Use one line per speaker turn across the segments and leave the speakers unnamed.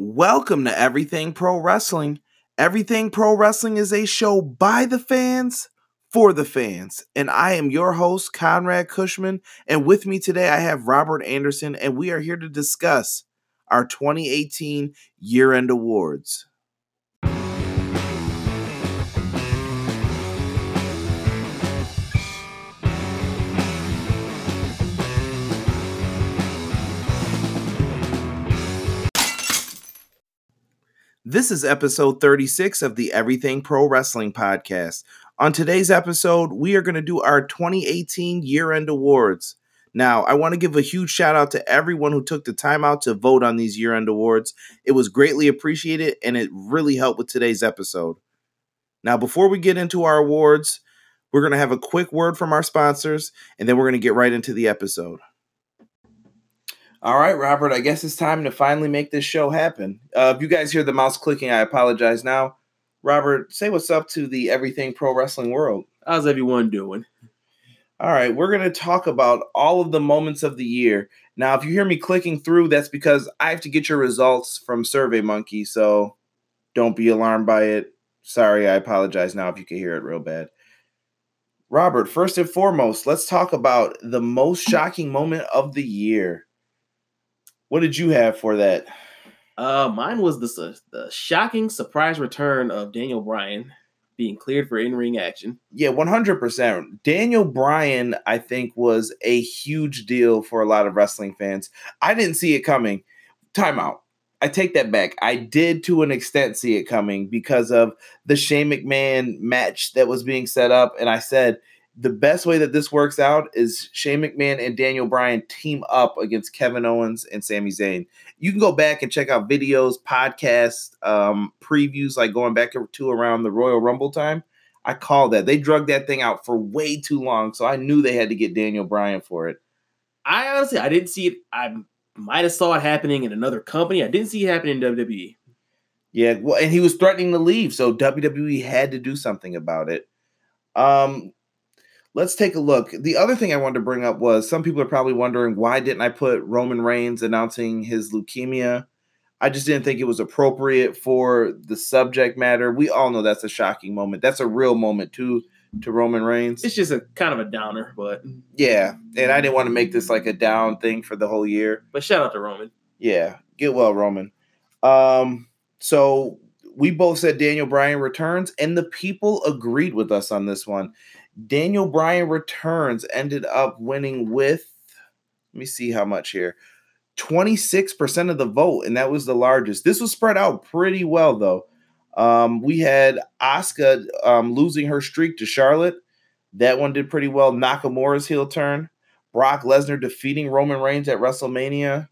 Welcome to Everything Pro Wrestling. Everything Pro Wrestling is a show by the fans for the fans. And I am your host, Conrad Cushman. And with me today, I have Robert Anderson, and we are here to discuss our 2018 year end awards. This is episode 36 of the Everything Pro Wrestling podcast. On today's episode, we are going to do our 2018 year end awards. Now, I want to give a huge shout out to everyone who took the time out to vote on these year end awards. It was greatly appreciated and it really helped with today's episode. Now, before we get into our awards, we're going to have a quick word from our sponsors and then we're going to get right into the episode. All right, Robert, I guess it's time to finally make this show happen. Uh, if you guys hear the mouse clicking, I apologize now. Robert, say what's up to the Everything Pro Wrestling world.
How's everyone doing?
All right, we're going to talk about all of the moments of the year. Now, if you hear me clicking through, that's because I have to get your results from SurveyMonkey, so don't be alarmed by it. Sorry, I apologize now if you can hear it real bad. Robert, first and foremost, let's talk about the most shocking moment of the year. What did you have for that?
Uh, mine was the the shocking surprise return of Daniel Bryan being cleared for in ring action.
Yeah, one hundred percent. Daniel Bryan, I think, was a huge deal for a lot of wrestling fans. I didn't see it coming. Timeout. I take that back. I did to an extent see it coming because of the Shane McMahon match that was being set up, and I said the best way that this works out is Shane McMahon and Daniel Bryan team up against Kevin Owens and Sami Zayn. You can go back and check out videos, podcasts, um, previews, like going back to around the Royal Rumble time. I call that. They drug that thing out for way too long, so I knew they had to get Daniel Bryan for it.
I honestly, I didn't see it. I might have saw it happening in another company. I didn't see it happening in WWE.
Yeah, well, and he was threatening to leave, so WWE had to do something about it. Um, let's take a look. The other thing I wanted to bring up was some people are probably wondering why didn't I put Roman Reigns announcing his leukemia? I just didn't think it was appropriate for the subject matter. We all know that's a shocking moment. That's a real moment too to Roman Reigns.
It's just a kind of a downer, but
yeah, and I didn't want to make this like a down thing for the whole year.
But shout out to Roman.
Yeah, get well, Roman. Um, so we both said Daniel Bryan returns, and the people agreed with us on this one. Daniel Bryan returns ended up winning with, let me see how much here. 26% of the vote, and that was the largest. This was spread out pretty well, though. Um, we had Asuka um, losing her streak to Charlotte. That one did pretty well. Nakamura's heel turn. Brock Lesnar defeating Roman Reigns at WrestleMania.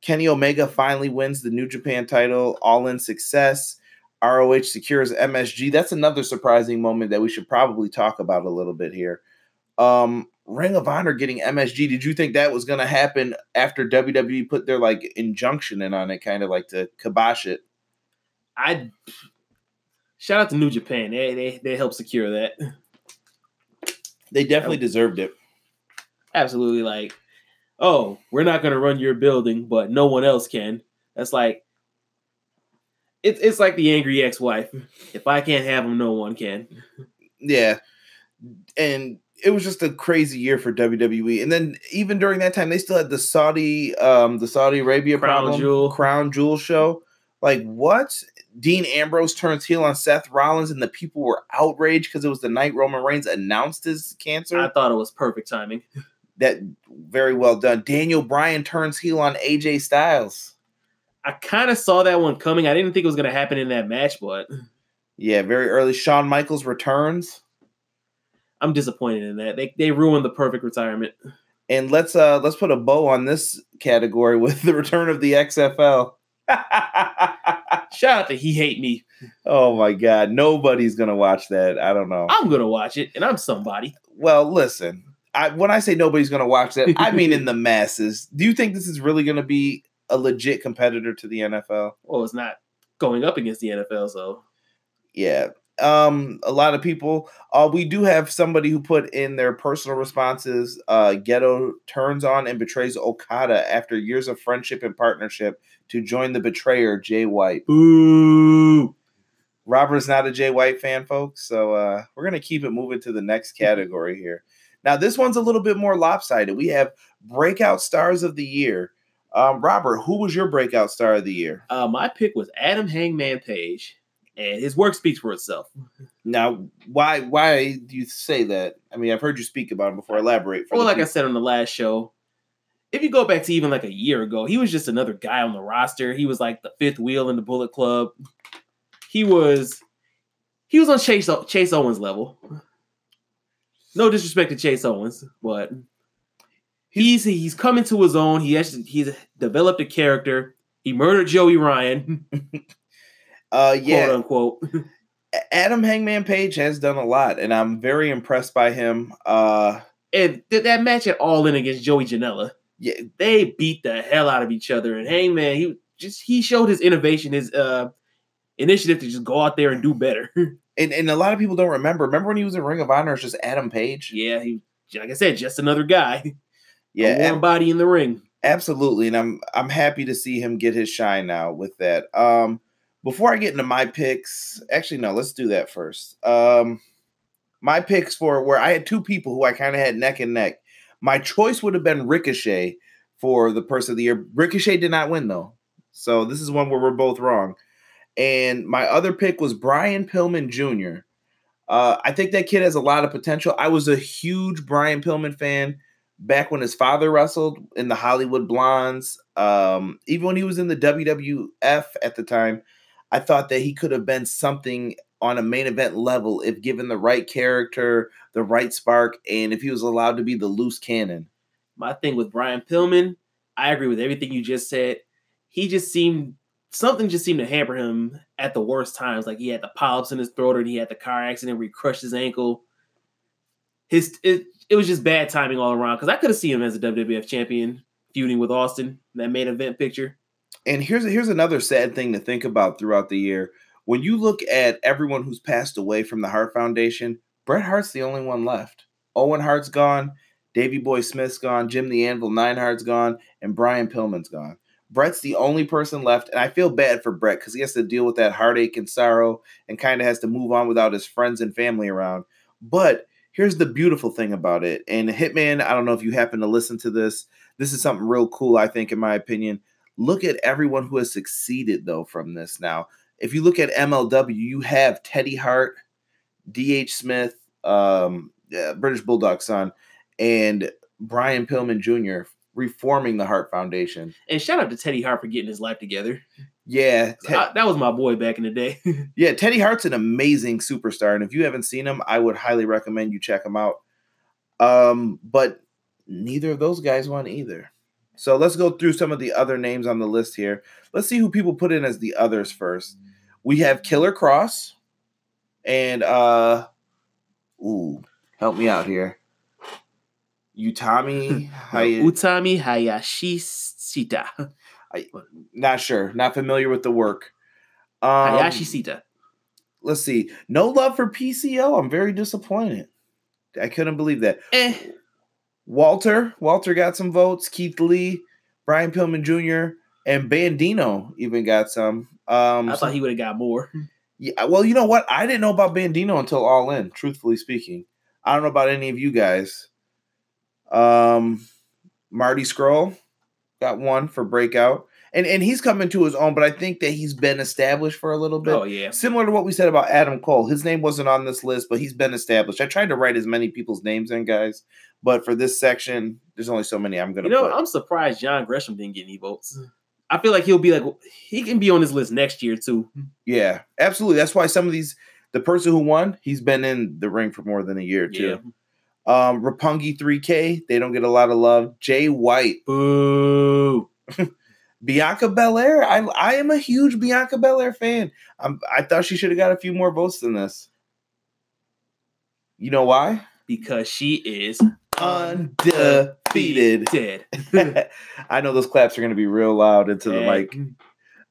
Kenny Omega finally wins the New Japan title, all in success. ROH secures MSG. That's another surprising moment that we should probably talk about a little bit here. Um, Ring of Honor getting MSG. Did you think that was going to happen after WWE put their like injunction in on it, kind of like to kibosh it?
I shout out to New Japan. They they they helped secure that.
They definitely deserved it.
Absolutely. Like, oh, we're not going to run your building, but no one else can. That's like it's it's like the angry ex-wife. If I can't have him, no one can.
Yeah, and it was just a crazy year for WWE. And then even during that time, they still had the Saudi, um, the Saudi Arabia
Crown
problem,
Jewel.
Crown Jewel show. Like what? Dean Ambrose turns heel on Seth Rollins, and the people were outraged because it was the night Roman Reigns announced his cancer.
I thought it was perfect timing.
that very well done. Daniel Bryan turns heel on AJ Styles.
I kind of saw that one coming. I didn't think it was going to happen in that match, but
Yeah, very early. Shawn Michaels returns.
I'm disappointed in that. They they ruined the perfect retirement.
And let's uh let's put a bow on this category with the return of the XFL.
Shout out to He Hate Me.
oh my god, nobody's gonna watch that. I don't know.
I'm gonna watch it, and I'm somebody.
Well, listen. I, when I say nobody's gonna watch that, I mean in the masses. Do you think this is really gonna be a legit competitor to the NFL?
Well, it's not going up against the NFL, so
Yeah. um, a lot of people. Uh, we do have somebody who put in their personal responses. Uh, Gedo turns on and betrays Okada after years of friendship and partnership to join the betrayer Jay White.
Boo.
Robert's not a Jay White fan, folks, so uh, we're gonna keep it moving to the next category here. Now, this one's a little bit more lopsided. We have breakout stars of the year. Um, Robert, who was your breakout star of the year?
Uh, my pick was Adam Hangman Page, and his work speaks for itself.
Now, why why do you say that? I mean, I've heard you speak about him before. Elaborate. for
Well, like I said on the last show, if you go back to even like a year ago, he was just another guy on the roster. He was like the fifth wheel in the Bullet Club. He was he was on Chase Chase Owens level. No disrespect to Chase Owens, but he's he's coming to his own. He actually he's developed a character. He murdered Joey Ryan,
uh, yeah, quote
unquote.
Adam Hangman Page has done a lot, and I'm very impressed by him. Uh,
And th- that match at All In against Joey Janela,
yeah,
they beat the hell out of each other. And Hangman, he just he showed his innovation, his uh initiative to just go out there and do better.
and, and a lot of people don't remember. Remember when he was in Ring of Honor? It's just Adam Page.
yeah, he like I said, just another guy.
Yeah,
a warm body in the ring.
Absolutely, and I'm I'm happy to see him get his shine now with that. Um, before I get into my picks, actually no, let's do that first. Um, my picks for where I had two people who I kind of had neck and neck. My choice would have been Ricochet for the person of the year. Ricochet did not win though, so this is one where we're both wrong. And my other pick was Brian Pillman Jr. Uh, I think that kid has a lot of potential. I was a huge Brian Pillman fan back when his father wrestled in the Hollywood Blondes. Um, even when he was in the WWF at the time, I thought that he could have been something on a main event level if given the right character, the right spark, and if he was allowed to be the loose cannon.
My thing with Brian Pillman, I agree with everything you just said. He just seemed something just seemed to hamper him at the worst times. Like he had the polyps in his throat, or he had the car accident where he crushed his ankle. His it, it was just bad timing all around. Because I could have seen him as a WWF champion feuding with Austin that main event picture.
And here's here's another sad thing to think about throughout the year. When you look at everyone who's passed away from the Hart Foundation, Bret Hart's the only one left. Owen Hart's gone, Davy Boy Smith's gone, Jim the Anvil Neidhart's gone, and Brian Pillman's gone. Bret's the only person left, and I feel bad for Bret because he has to deal with that heartache and sorrow and kind of has to move on without his friends and family around. But here's the beautiful thing about it. And Hitman, I don't know if you happen to listen to this. This is something real cool, I think, in my opinion. Look at everyone who has succeeded, though, from this now. If you look at MLW, you have Teddy Hart, D.H. Smith, um, British Bulldog son, and Brian Pillman Jr. reforming the Hart Foundation.
And shout out to Teddy Hart for getting his life together.
Yeah,
I- that was my boy back in the day.
yeah, Teddy Hart's an amazing superstar, and if you haven't seen him, I would highly recommend you check him out. Um, but neither of those guys won either. So let's go through some of the other names on the list here. Let's see who people put in as the others first. We have Killer Kross and uh ooh, help me out here. Utami Hay-
Utami Hayashishita.
Not sure, not familiar with the work. Um,
Hayashishita.
let's see. No love for PCO. I'm very disappointed. I couldn't believe that.
Eh.
Walter, Walter got some votes. Keith Lee, Brian Pillman Jr., and Bandido even got some. Um,
I
so-
thought he would have got more.
yeah, well, you know what? I didn't know about Bandido until All In. Truthfully speaking, I don't know about any of you guys. Um, Marty Scurll got one for Breakout, and and he's coming to his own. But I think that he's been established for a little bit.
Oh yeah.
Similar to what we said about Adam Cole. His name wasn't on this list, but he's been established. I tried to write as many people's names in, guys, but for this section, there's only so many I'm gonna
You know,
put.
I'm surprised John Gresham didn't get any votes. Mm. I feel like he'll be like he can be on this list next year too. Mm.
yeah, absolutely. That's why some of these the person who won, he's been in the ring for more than a year too.
Yeah.
Um, Roppongi 3K, they don't get a lot of love. Jay White,
Boo.
Bianca Belair. I I am a huge Bianca Belair fan. I'm, I thought she should have got a few more votes than this. You know why?
Because she is
Undefeated.
Dead.
I know those claps are going to be real loud into the mic.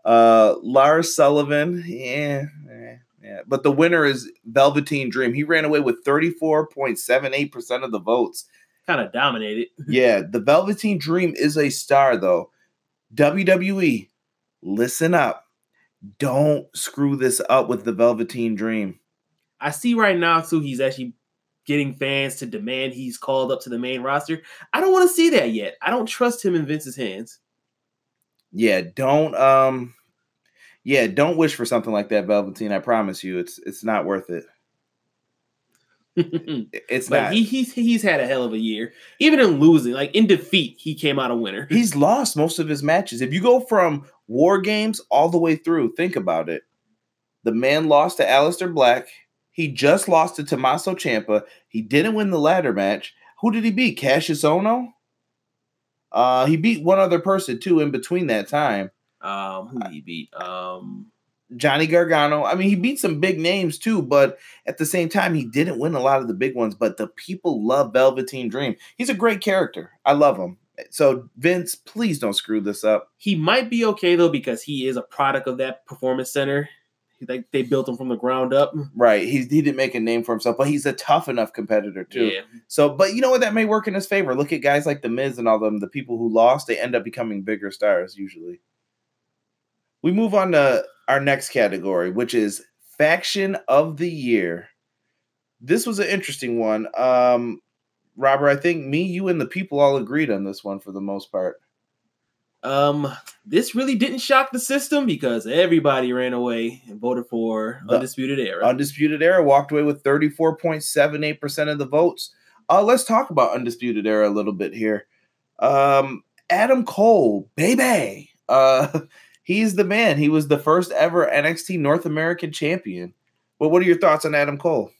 Uh, Lars Sullivan, yeah, eh, Yeah, but the winner is Velveteen Dream. He ran away with 34.78% of the votes.
Kind of dominated.
Yeah, the Velveteen Dream is a star, though. WWE, listen up. Don't screw this up with the Velveteen Dream.
I see right now too. He's actually getting fans to demand he's called up to the main roster. I don't want to see that yet. I don't trust him in Vince's hands.
Yeah, don't um yeah, don't wish for something like that, Velveteen. I promise you, it's it's not worth it. It's
but
not.
he, he's he's had a hell of a year. Even in losing, like in defeat, he came out a winner.
He's lost most of his matches. If you go from War Games all the way through, think about it. The man lost to Aleister Black. He just lost to Tommaso Ciampa. He didn't win the ladder match. Who did he beat? Kassius Ohno. Uh, he beat one other person too in between that time.
Um, who did he beat? Um,
Johnny Gargano. I mean, he beat some big names too, but at the same time, he didn't win a lot of the big ones. But the people love Velveteen Dream. He's a great character. I love him. So Vince, please don't screw this up.
he might be okay though because he is a product of that performance center. Like they built him from the ground up.
Right. He's he didn't make a name for himself, but he's a tough enough competitor too.
Yeah,
So, but you know what? That may work in his favor. Look at guys like the Miz and all them. The people who lost, they end up becoming bigger stars usually. We move on to our next category, which is faction of the year. This was an interesting one. Um, Robert, I think me, you, and the people all agreed on this one for the most part.
Um, this really didn't shock the system because everybody ran away and voted for
The
Undisputed Era.
Undisputed Era walked away with 34.78% of the votes. Uh, let's talk about Undisputed Era a little bit here. Um, Adam Cole, baby. Uh, he's the man. He was the first ever NXT North American champion. Well, what are your thoughts on Adam Cole?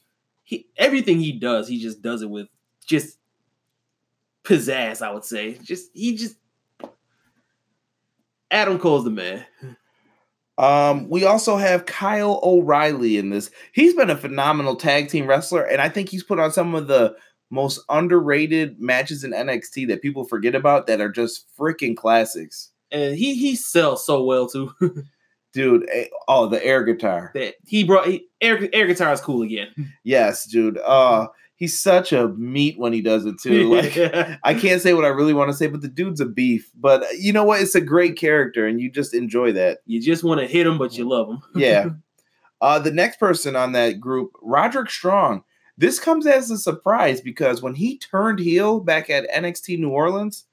he everything he does, he just does it with just pizzazz. I would say, just he just Adam Cole's the man.
Um, we also have Kyle O'Reilly in this. He's been a phenomenal tag team wrestler, and I think he's put on some of the most underrated matches in NXT that people forget about that are just freaking classics.
And he he sells so well too.
Dude, eh, oh, the air guitar.
that he brought he, air air guitar is cool again.
Yes, dude. Uh, he's such a meat when he does it too. Like I can't say what I really want to say, but the dude's a beef. But you know what? It's a great character, and you just enjoy that.
you just want to hit him, but you love him.
Yeah. uh, the next person on that group, Roderick Strong. This comes as a surprise because when he turned heel back at NXT New Orleans,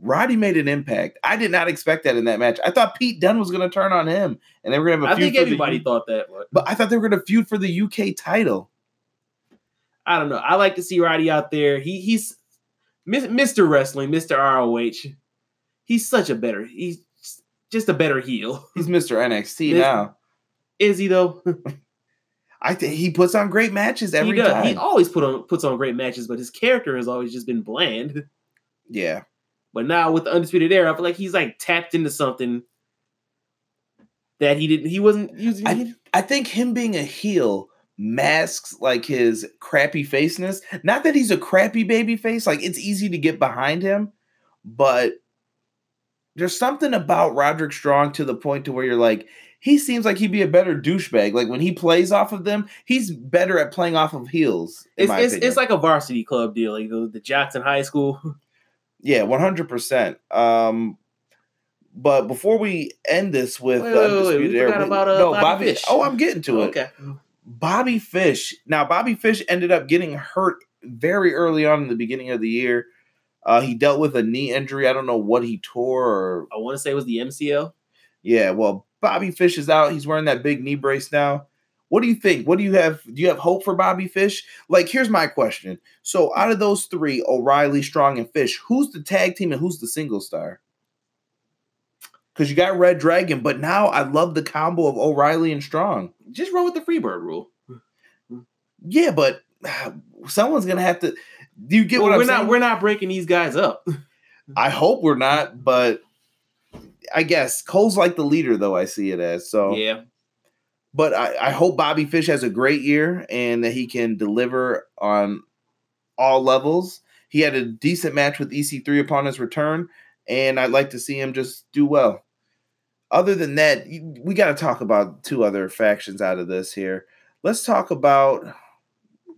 Roddy made an impact. I did not expect that in that match. I thought Pete Dunne was going to turn on him, and they were going to have a
I
feud
think
for
everybody
the,
thought that, but
But I thought they were going to feud for the UK title.
I don't know. I like to see Roddy out there. He he's Mr. Wrestling, Mr. ROH. He's such a better. He's just a better heel.
He's Mr. NXT
This-
now.
Is he though?
I think he puts on great matches every
he
time.
He always put on puts on great matches, but his character has always just been bland.
yeah.
But now with the Undisputed Era, I feel like he's like tapped into something that he didn't. He wasn't using.
I, I think him being a heel masks like his crappy faceness. Not that he's a crappy baby face, like it's easy to get behind him, but there's something about Roderick Strong to the point to where you're like, he seems like he'd be a better douchebag. Like when he plays off of them, he's better at playing off of heels.
it's it's, it's like a varsity club deal, like the, the Jackson High School.
Yeah, one hundred percent. Um, but before we end this with
Wait,
the
wait, wait, wait,
era, we-
about, uh,
no
Bobby
Bobby.
Fish.
Oh, I'm getting to it.
okay.
Bobby Fish. Now, Bobby Fish ended up getting hurt very early on in the beginning of the year. Uh, he dealt with a knee injury. I don't know what he tore or
I want to say it was the MCL.
yeah. Well, Bobby Fish is out. He's wearing that big knee brace now. What do you think? What do you have? Do you have hope for Bobby Fish? Like, here's my question. So, out of those three, O'Reilly, Strong, and Fish, who's the tag team and who's the single star? Because you got Red Dragon, but now I love the combo of O'Reilly and Strong.
Just roll with the Freebird rule.
Yeah, but someone's gonna have to. Do you get
Well,
what I'm
we're
saying?
not we're not breaking these guys up.
I hope we're not, but I guess Cole's like the leader, though I see it as. So,
Yeah.
But I, I hope Bobby Fish has a great year and that he can deliver on all levels. He had a decent match with EC3 upon his return, and I'd like to see him just do well. other than that, we got to talk about two other factions out of this here. Let's talk about.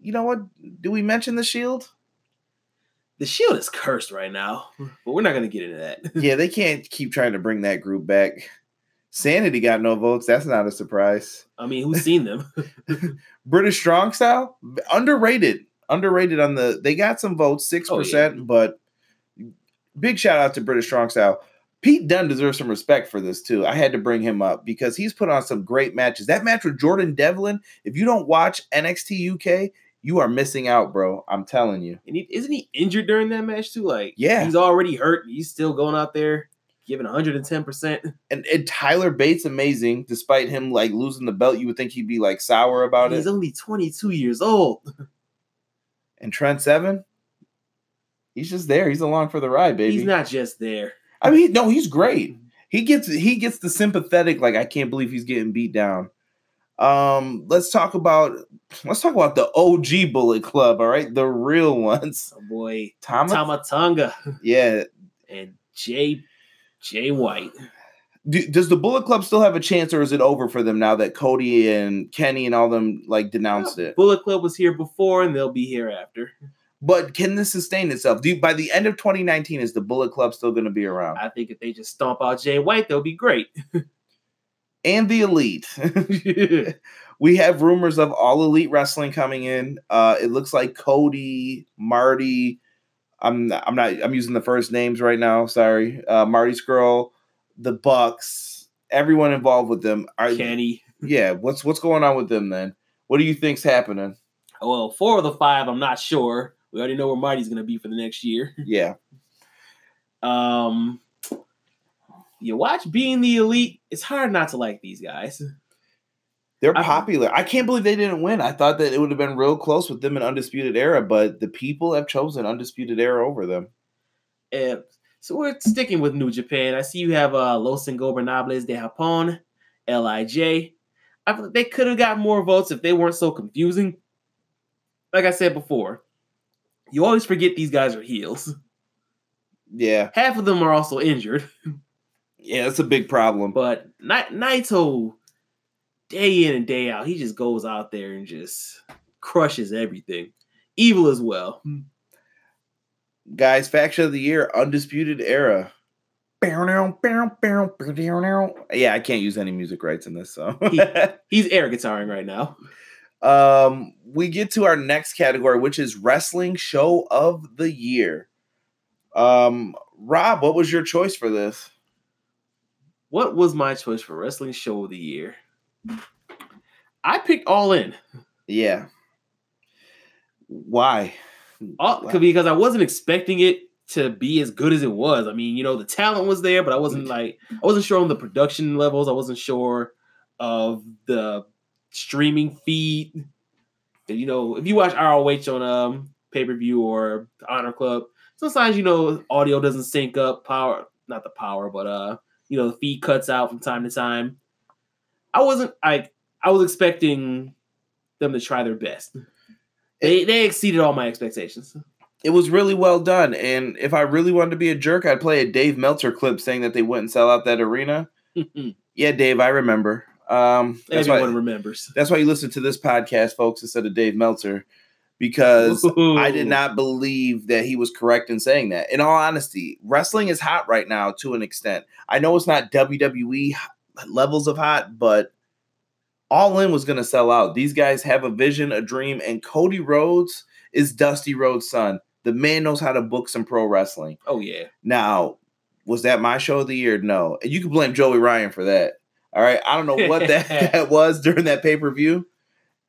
You know what? Do we mention the Shield?
The Shield is cursed right now, but we're not gonna get into that.
yeah, they can't keep trying to bring that group back. Sanity got no votes. That's not a surprise.
I mean, who's seen them?
British Strong Style underrated, underrated on the. They got some votes, six
Oh,
percent, but big shout out to British Strong Style. Pete Dunne deserves some respect for this too. I had to bring him up because he's put on some great matches. That match with Jordan Devlin. If you don't watch NXT UK, you are missing out, bro. I'm telling you.
and he, isn't he injured during that match too? Like,
Yeah.
he's already hurt. He's still going out there giving 110. percent
And, and Tyler Bates amazing, despite him like losing the belt. You would think he'd be like sour about
He's
it.
He's only 22 years old.
And Trent Seven, he's just there. He's along for the ride, baby.
He's not just there.
I mean, no, he's great. He gets he gets the sympathetic like I can't believe he's getting beat down. Um, let's talk about let's talk about the OG Bullet Club. All right, the real ones.
Oh boy,
Thomas,
Tama Tonga
yeah.
and Jay Jay White.
Do, does the Bullet Club still have a chance, or is it over for them now that Cody and Kenny and all them like denounced it?
Bullet Club was here before, and they'll be here after.
But can this sustain itself? Do you, by the end of 2019, is the Bullet Club still going to be around?
I think if they just stomp out Jay White, they'll be great.
And the Elite. we have rumors of all elite wrestling coming in. Uh, it looks like Cody, Marty. I'm not, I'm not I'm using the first names right now. Sorry, uh, Marty Scurll, the Bucks, everyone involved with them. Are
Kenny.
yeah? What's what's going on with them then? What do you think's happening?
Well, four of the five, I'm not sure. We already know where Marty's going to be for the next year.
Yeah,
Um, you watch Being the Elite. It's hard not to like these guys.
They're
I-
popular. I can't believe they didn't win. I thought that it would have been real close with them in Undisputed Era, but the people have chosen Undisputed Era over them.
And so we're sticking with New Japan. I see you have uh, Los Ingobernables de Japón, Lij. I they could have got more votes if they weren't so confusing. Like I said before, you always forget these guys are heels.
Yeah,
Half of them are also injured,
yeah, that's a big problem.
but Na- Naito, day in and day out, he just goes out there and just crushes everything. Evil as well.
guys, faction of the year, undisputed era. Yeah, I can't use any music rights in this, so.
He's air guitaring right now.
um, we get to our next category, which is wrestling show of the year. Um, Rob, what was your choice for this?
What was my choice for wrestling show of the year? I picked All In.
Yeah. Why?
All,
Why?
because I wasn't expecting it to be as good as it was. I mean, you know, the talent was there, but I wasn't like I wasn't sure on the production levels. I wasn't sure of the streaming feed. And, you know, if you watch ROH on um pay per view or Honor Club, sometimes you know audio doesn't sync up. Power, not the power, but uh, you know, the feed cuts out from time to time. I wasn't like I was expecting them to try their best. They they exceeded all my expectations.
It was really well done. And if I really wanted to be a jerk, I'd play a Dave Meltzer clip saying that they wouldn't sell out that arena. Yeah, Dave, I remember. Um, that's
Everyone
why
remembers.
that's why you listen to this podcast, folks, instead of Dave Meltzer, because I did not believe that he was correct in saying that. In all honesty, wrestling is hot right now to an extent. I know it's not WWE levels of hot, but All In was going to sell out. These guys have a vision, a dream, and Cody Rhodes is Dusty Rhodes' son. The man knows how to book some pro wrestling.
Oh yeah.
Now, was that my show of the year? No. And you can blame Joey Ryan for that. All right. I don't know what that, that was during that pay per view.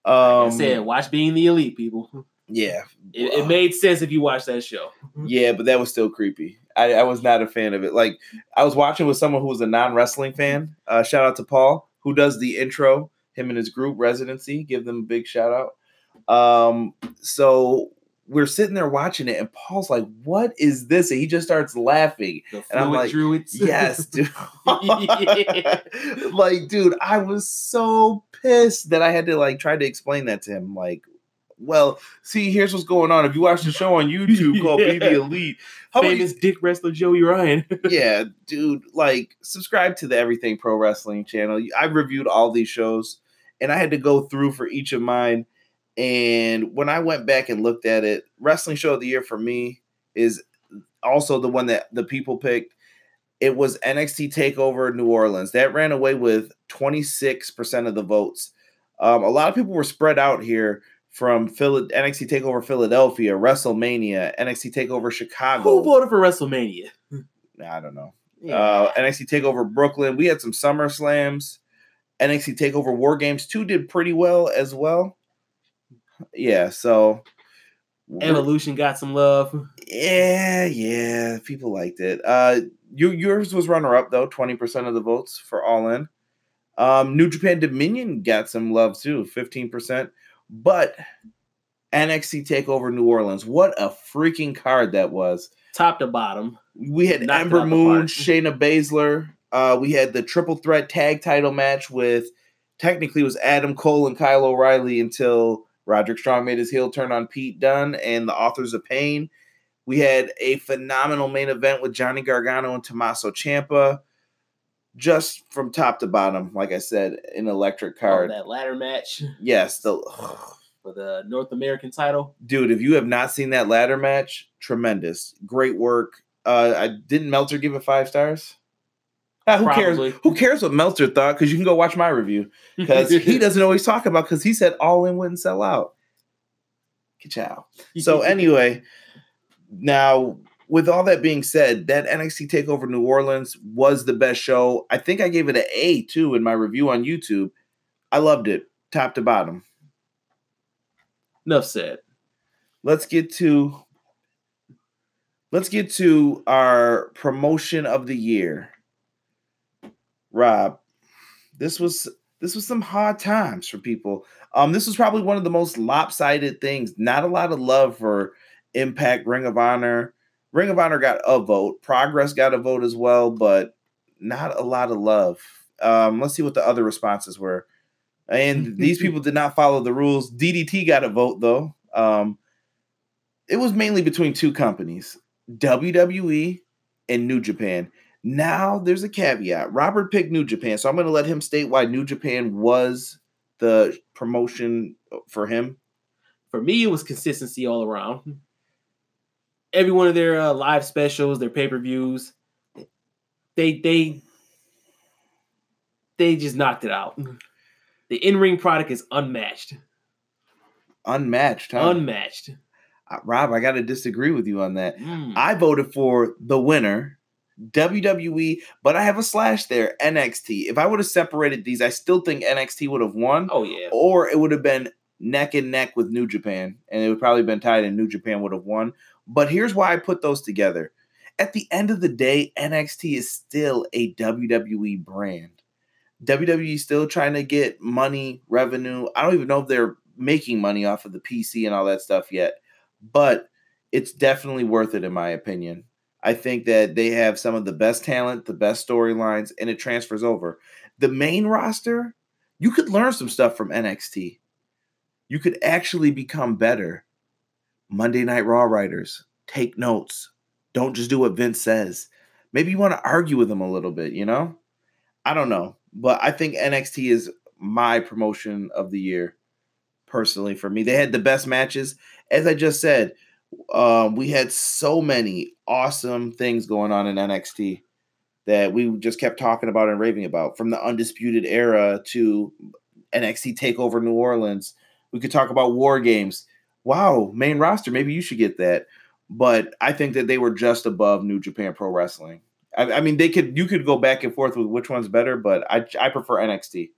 Like
Um,
I said, watch being the elite, people.
yeah.
It, it made sense if you watched that show.
Yeah, but that was still creepy. I, I was not a fan of it. Like I was watching with someone who was a non wrestling fan. Uh, shout out to Paul who does the intro. Him and his group residency. Give them a big shout out. Um, so we're sitting there watching it, and Paul's like, "What is this?" And he just starts laughing. And I'm like,
druids.
Yes, dude.
Yeah.
like, dude, I was so pissed that I had to like try to explain that to him. Like, Well, see, here's what's going on. If you watch the show on YouTube called
Yeah.
Be the Elite, how about you-
Famous dick wrestler Joey Ryan.
yeah, dude, like subscribe to the Everything Pro Wrestling channel. I reviewed all these shows and I had to go through for each of mine. And when I went back and looked at it, Wrestling Show of the Year for me is also the one that the people picked. It was NXT Takeover New Orleans. That ran away with 26% of the votes. Um, a lot of people were spread out here from Phila- NXT Takeover Philadelphia, WrestleMania, NXT Takeover Chicago.
Who voted for WrestleMania?
I don't know uh, NXT Takeover Brooklyn. We had some Summer Slams. NXT Takeover War Games 2 did pretty well as well. Yeah, so
Evolution got some love.
yeah, yeah, people liked it. Uh you yours was runner up though, 20% of the votes for All In. Um New Japan Dominion got some love too, 15%. But NXT Takeover New Orleans, what a freaking card that was
Top to bottom.
we had
Knocked
Ember Moon. Shayna Baszler. Uh, we had the triple threat tag title match with technically it was Adam Cole and Kyle O'Reilly until Roderick Strong made his heel turn on Pete Dunne and the Authors of Pain. We had a phenomenal main event with Johnny Gargano and Tommaso Ciampa. Just from top to bottom, like I said, an electric
Oh,
card.
that ladder match
yes, the
for the North American title.
dude, if you have not seen that ladder match, tremendous, great work. Uh, I didn't Meltzer give it five stars. Ah, who
Probably.
cares? Who cares what Meltzer thought? Because you can go watch my review. Because he doesn't always talk about. Because he said all in wouldn't sell out. Ka-chow. So anyway, now with all that being said, that NXT Takeover New Orleans was the best show. I think I gave it an A too in my review on YouTube. I loved it, top to bottom.
enough said.
let's get to let's get to our promotion of the year rob this was this was some hard times for people um this was probably one of the most lopsided things not a lot of love for impact ring of honor ring of honor got a vote progress got a vote as well but not a lot of love um let's see what the other responses were and these people did not follow the rules ddt got a vote though um it was mainly between two companies, WWE and New Japan. Now there's a caveat. Robert picked New Japan, so I'm going to let him state why New Japan was the promotion for him.
For me, it was consistency all around. Every one of their uh, live specials, their pay per views, they they they just knocked it out. The in ring product is unmatched.
Unmatched, huh?
Unmatched.
Uh, Rob, I got to disagree with you on that.
Mm.
I voted for the winner, WWE, but I have a slash there, NXT. If I would have separated these, I still think NXT would have won.
oh yeah.
or it would have been neck and neck with New Japan, and it would probably been tied, and New Japan would have won. But here's why I put those together. At the end of the day, NXT is still a WWE brand. WWE still trying to get money, revenue. I don't even know if they're making money off of the PC and all that stuff yet, but it's definitely worth it, in my opinion. I think that they have some of the best talent, the best storylines, and it transfers over. The main roster, you could learn some stuff from NXT. You could actually become better. Monday Night Raw writers, take notes. Don't just do what Vince says. Maybe you want to argue with him a little bit, you know? I don't know. But I think NXT is my promotion of the year, personally, for me. They had the best matches. As I just said, um, we had so many awesome things going on in NXT that we just kept talking about and raving about from the undisputed era to NXT Takeover New Orleans. We could talk about War Games. Wow, main roster. Maybe you should get that. But I think that they were just above New Japan Pro Wrestling. I, I mean, they could you could go back and forth with which one's better, but I I prefer NXT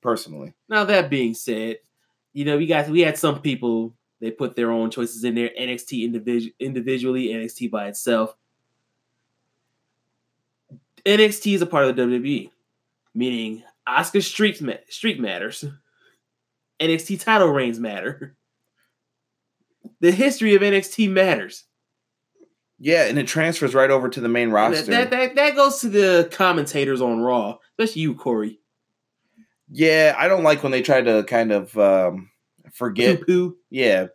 personally.
Now that being said, you know, we got we had some people they put their own choices in there. NXT individual individually, NXT by itself. NXT is a part of the WWE, meaning Asuka streak ma- streak matters. NXT title reigns matter. The history of NXT matters.
Yeah, and it transfers right over to the main roster.
That, that, that, that goes to the commentators on Raw, especially you, Corey.
Yeah, I don't like when they try to kind of um, forget.
Poo-poo.
Yeah.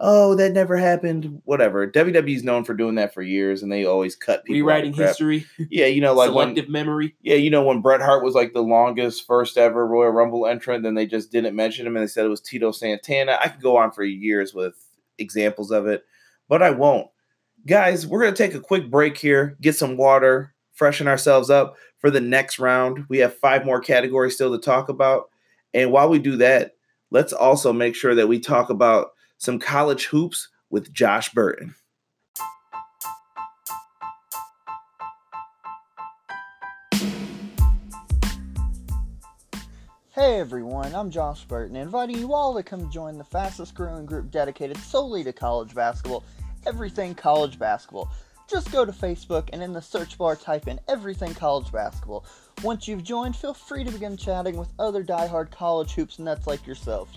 Oh, that never happened. Whatever. WWE's known for doing that for years, and they always cut people.
Rewriting history.
Yeah, you know, like when
selective memory.
yeah, you know, when Bret Hart was like the longest first ever Royal Rumble entrant, then they just didn't mention him and they said it was Tito Santana. I could go on for years with examples of it, but I won't. Guys, we're going to take a quick break here, get some water, freshen ourselves up for the next round. We have five more categories still to talk about. And while we do that, let's also make sure that we talk about some college hoops with Josh Burton.
Hey everyone, I'm Josh Burton, inviting you all to come join the fastest growing group dedicated solely to college basketball, Everything College Basketball. Just go to Facebook and in the search bar type in Everything College Basketball. Once you've joined, feel free to begin chatting with other diehard college hoops nuts like yourself.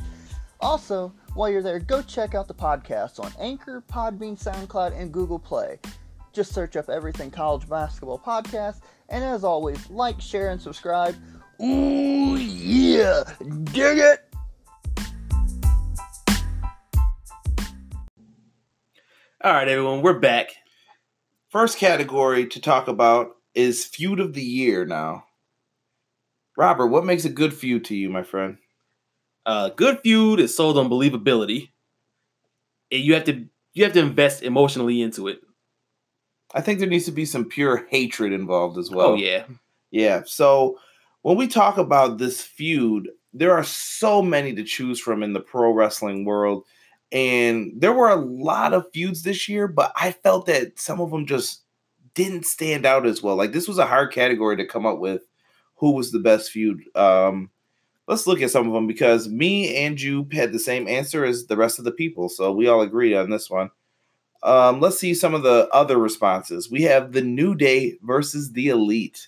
Also, while you're there, go check out the podcast on Anchor, Podbean, SoundCloud, and Google Play. Just search up Everything College Basketball Podcast, and as always, like, share, and subscribe. Yeah! Dig it!
All right, everyone, we're back.
First category to talk about is feud of the year now. Robert, what makes a good feud to you, my friend?
Uh, good feud is sold on believability. And you have to you have to invest emotionally into it.
I think there needs to be some pure hatred involved as well.
oh yeah,
Yeah. So when we talk about this feud, there are so many to choose from in the pro wrestling world. And there were a lot of feuds this year, but I felt that some of them just didn't stand out as well. Like this was a hard category to come up with who was the best feud. Um, let's look at some of them because me and you had the same answer as the rest of the people. So we all agreed on this one. Um, let's see some of the other responses. We have the New Day versus the Elite.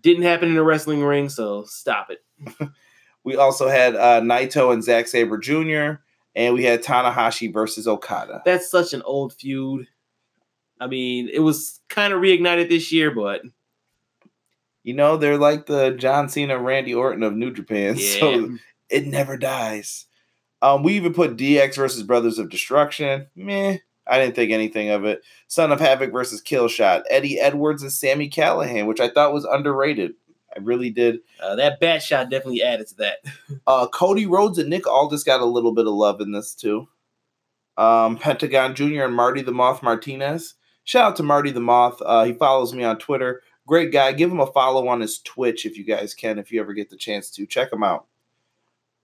Didn't happen in a wrestling ring, so stop it.
We also had uh, Naito and Zack Sabre Jr. And we had Tanahashi versus Okada.
That's such an old feud. I mean, it was kind of reignited this year, but
You know, they're like the John Cena, Randy Orton of New Japan.
yeah,
So it never dies. Um, we even put DX versus Brothers of Destruction. Meh, I didn't think anything of it. Son of Havoc versus Killshot. Eddie Edwards and Sami Callihan, which I thought was underrated. I really did.
uh, that bat shot definitely added to that.
Uh, Cody Rhodes and Nick Aldis got a little bit of love in this too. Um, Pentagon Jr. and Marty the Moth Martinez. Shout out to Marty the Moth. Uh, he follows me on Twitter. Great guy. Give him a follow on his Twitch if you guys can, if you ever get the chance to. Check him out.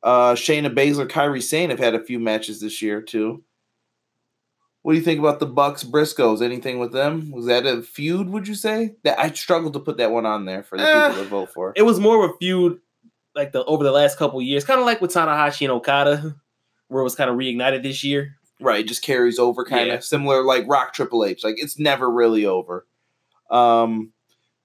Uh, Shayna Baszler, Kairi Sane have had a few matches this year too. What do you think about the Bucks Briscoes? Anything with them? Was that a feud? Would you say that I struggled to put that one on there for the
Eh,
people to vote for?
It was more of a feud like the over the last couple years, kind of like with Tanahashi and Okada, where it was kind of reignited this year.
Right, It just carries over kind of
Yeah.
similar like Rock Triple H. Like it's never really over. Um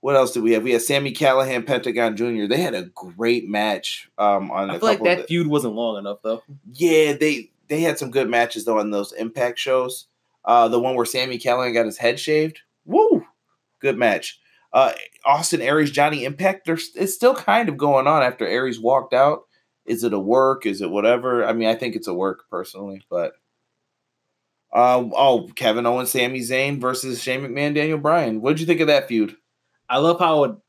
what else did we have? We had Sami Callihan, Pentagon Jr. They had a great match um on
I feel like
of
that feud wasn't long enough though.
Yeah, they they had some good matches though on those impact shows. Uh the one where Sami Callihan got his head shaved. Woo! Good match. Uh Austin Aries, Johnny Impact, there's it's still kind of going on after Aries walked out. Is it a work? Is it whatever? I mean, I think it's a work personally, but uh, oh, Kevin Owens, Sami Zayn versus Shane McMahon, Daniel Bryan. What did you think of that feud?
I love how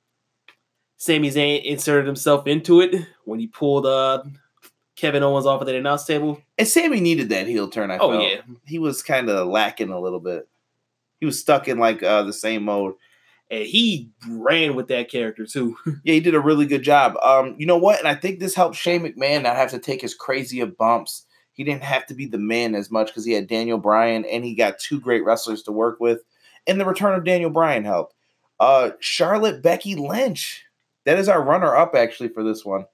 Sami Zayn inserted himself into it when he pulled uh, Kevin Owens off of that announce table.
And Sami needed that heel turn. I
oh
felt.
yeah,
he was kind of lacking a little bit. He was stuck in like uh, the same mode.
and he ran with that character too.
Yeah, he did a really good job. Um, you know what? And I think this helped Shane McMahon not have to take his crazy of bumps. He didn't have to be the man as much because he had Daniel Bryan and he got two great wrestlers to work with. And the return of Daniel Bryan helped. Uh, Charlotte Becky Lynch. That is our runner up actually for this one.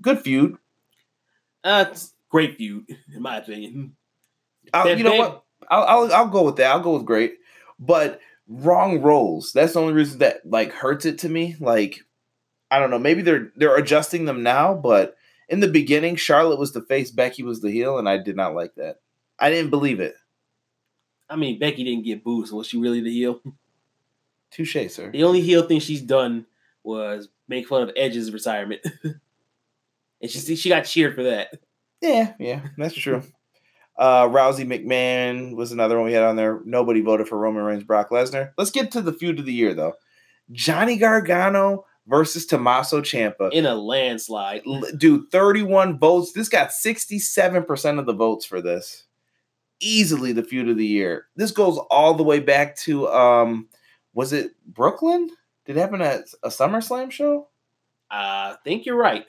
Good feud.
Uh, it's great feud in my opinion.
I'll-
That
you know what? I'll, I'll I'll go with that. I'll go with great. But wrong roles. That's the only reason that like hurts it to me. Like I don't know. Maybe they're they're adjusting them now, but in the beginning, Charlotte was the face, Becky was the heel, and I did not like that. I didn't believe it.
I mean, Becky didn't get booed, so was she really the heel?
Touche, sir.
The only heel thing she's done was make fun of Edge's retirement, and she she got cheered for that.
Yeah, yeah, that's true. Uh, Rousey McMahon was another one we had on there. Nobody voted for Roman Reigns, Brock Lesnar. Let's get to the feud of the year, though. Johnny Gargano versus Tommaso Ciampa.
in a landslide.
Dude, 31 votes. This got 67% of the votes for this. Easily the feud of the year. This goes all the way back to um was it Brooklyn? Did it happen at a SummerSlam show?
I think you're right.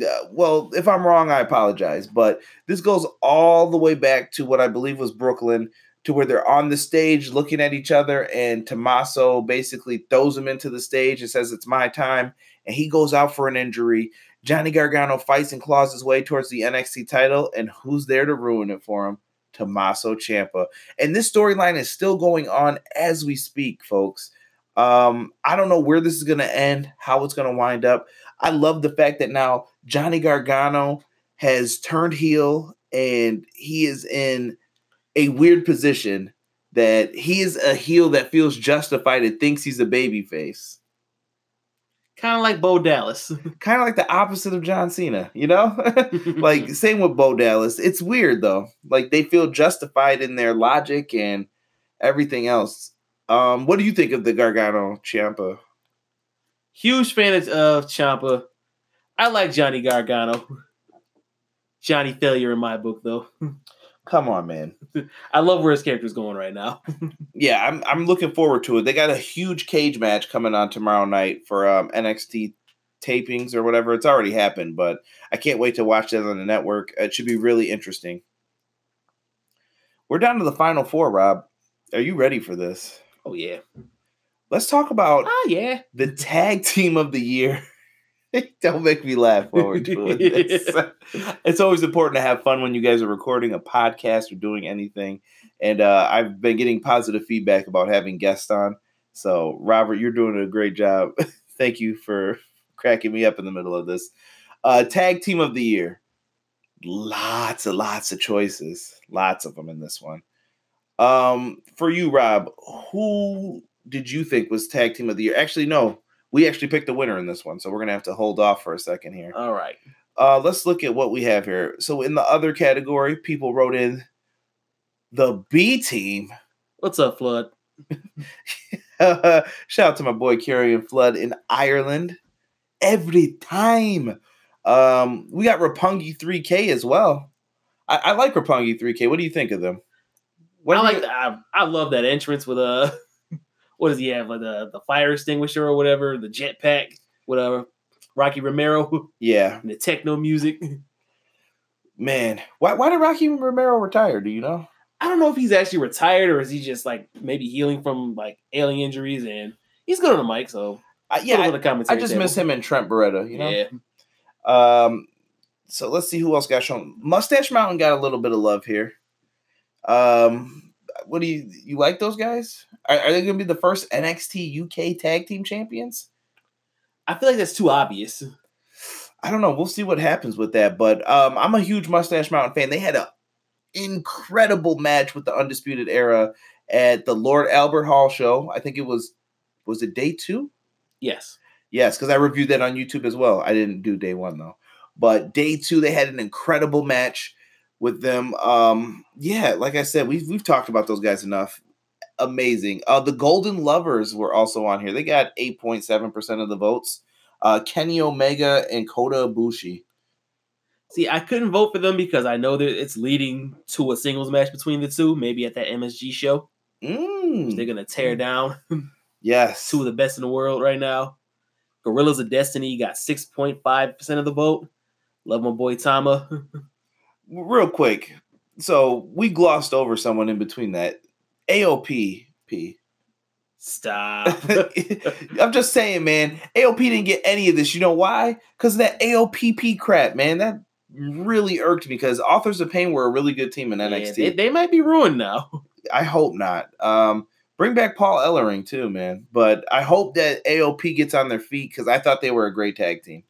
Uh, well, if I'm wrong, I apologize. But this goes all the way back to what I believe was Brooklyn, to where they're on the stage looking at each other, and Tommaso basically throws him into the stage and says, It's my time. And he goes out for an injury. Johnny Gargano fights and claws his way towards the NXT title, and who's there to ruin it for him? Tommaso Ciampa. And this storyline is still going on as we speak, folks. Um, I don't know where this is going to end, how it's going to wind up. I love the fact that now Johnny Gargano has turned heel and he is in a weird position that he is a heel that feels justified and thinks he's a baby face.
Kind of like Bo Dallas.
Kind of like the opposite of John Cena, you know? like same with Bo Dallas. It's weird though. Like they feel justified in their logic and everything else. Um, what do you think of the Gargano Ciampa?
Huge fan of, of Ciampa. I like Johnny Gargano. Johnny Failure in my book, though.
Come on, man.
I love where his character's going right now.
Yeah, I'm I'm looking forward to it. They got a huge cage match coming on tomorrow night for um, NXT tapings or whatever. It's already happened, but I can't wait to watch that on the network. It should be really interesting. We're down to the final four, Rob. Are you ready for this?
Oh yeah.
Let's talk about
Oh yeah.
the tag team of the year. Don't make me laugh while we're doing this. it's always important to have fun when you guys are recording a podcast or doing anything. And uh, I've been getting positive feedback about having guests on. So, Robert, you're doing a great job. Thank you for cracking me up in the middle of this. Uh, tag team of the year. Lots and lots of choices. Lots of them in this one. Um, for you, Rob, who did you think was tag team of the year? Actually, no. We actually picked the winner in this one, so we're gonna have to hold off for a second here.
All right.
Uh, let's look at what we have here. So in the other category, people wrote in the B team.
What's up, Flood?
Shout out to my boy Carrion Flood in Ireland. Every time. Um, we got Roppongi 3K as well. I, I like Roppongi 3K. What do you think of them? What
I like.
you-
I, I love that entrance with a. What does he have? Like the the fire extinguisher or whatever, the jetpack, whatever. Rocky Romero
yeah,
the techno music.
man. Why why did Rocky Romero retire? Do you know?
I don't know if he's actually retired or is he just like maybe healing from like ailing injuries and he's good on the mic, so
Uh,
yeah,
yeah,
on the
I, I just
table.
miss him and Trent Beretta. You know.
Yeah,
Um, so let's see who else got shown. Mustache Mountain got a little bit of love here. Um, what do you you like those guys? Are, are they going to be the first NXT UK Tag Team Champions?
I feel like that's too obvious.
I don't know. We'll see what happens with that. But um, I'm a huge Mustache Mountain fan. They had an incredible match with the Undisputed Era at the Royal Albert Hall show. I think it was was it day two?
Yes,
Yes, because I reviewed that on YouTube as well. I didn't do day one though. But day two, they had an incredible match with them. Um, yeah, like I said, we've we've talked about those guys enough. Amazing. Uh, the Golden Lovers were also on here. They got 8.7% of the votes. Uh, Kenny Omega and Kota Ibushi.
See, I couldn't vote for them because I know that it's leading to a singles match between the two. Maybe at that MSG show,
Mm,
they're gonna tear down
yes.
two of the best in the world right now. Gorillas of Destiny got six point five percent of the vote. Love my boy Tama.
Real quick. So we glossed over someone in between that. AOP. P.
Stop.
I'm just saying, man. AOP didn't get any of this. You know why? Because that AOPP crap, man. That really irked me because Authors of Pain were a really good team in
Yeah,
NXT.
they, they might be ruined now.
I hope not. Um, bring back Paul Ellering too, man. But I hope that AOP gets on their feet because I thought they were a great tag team.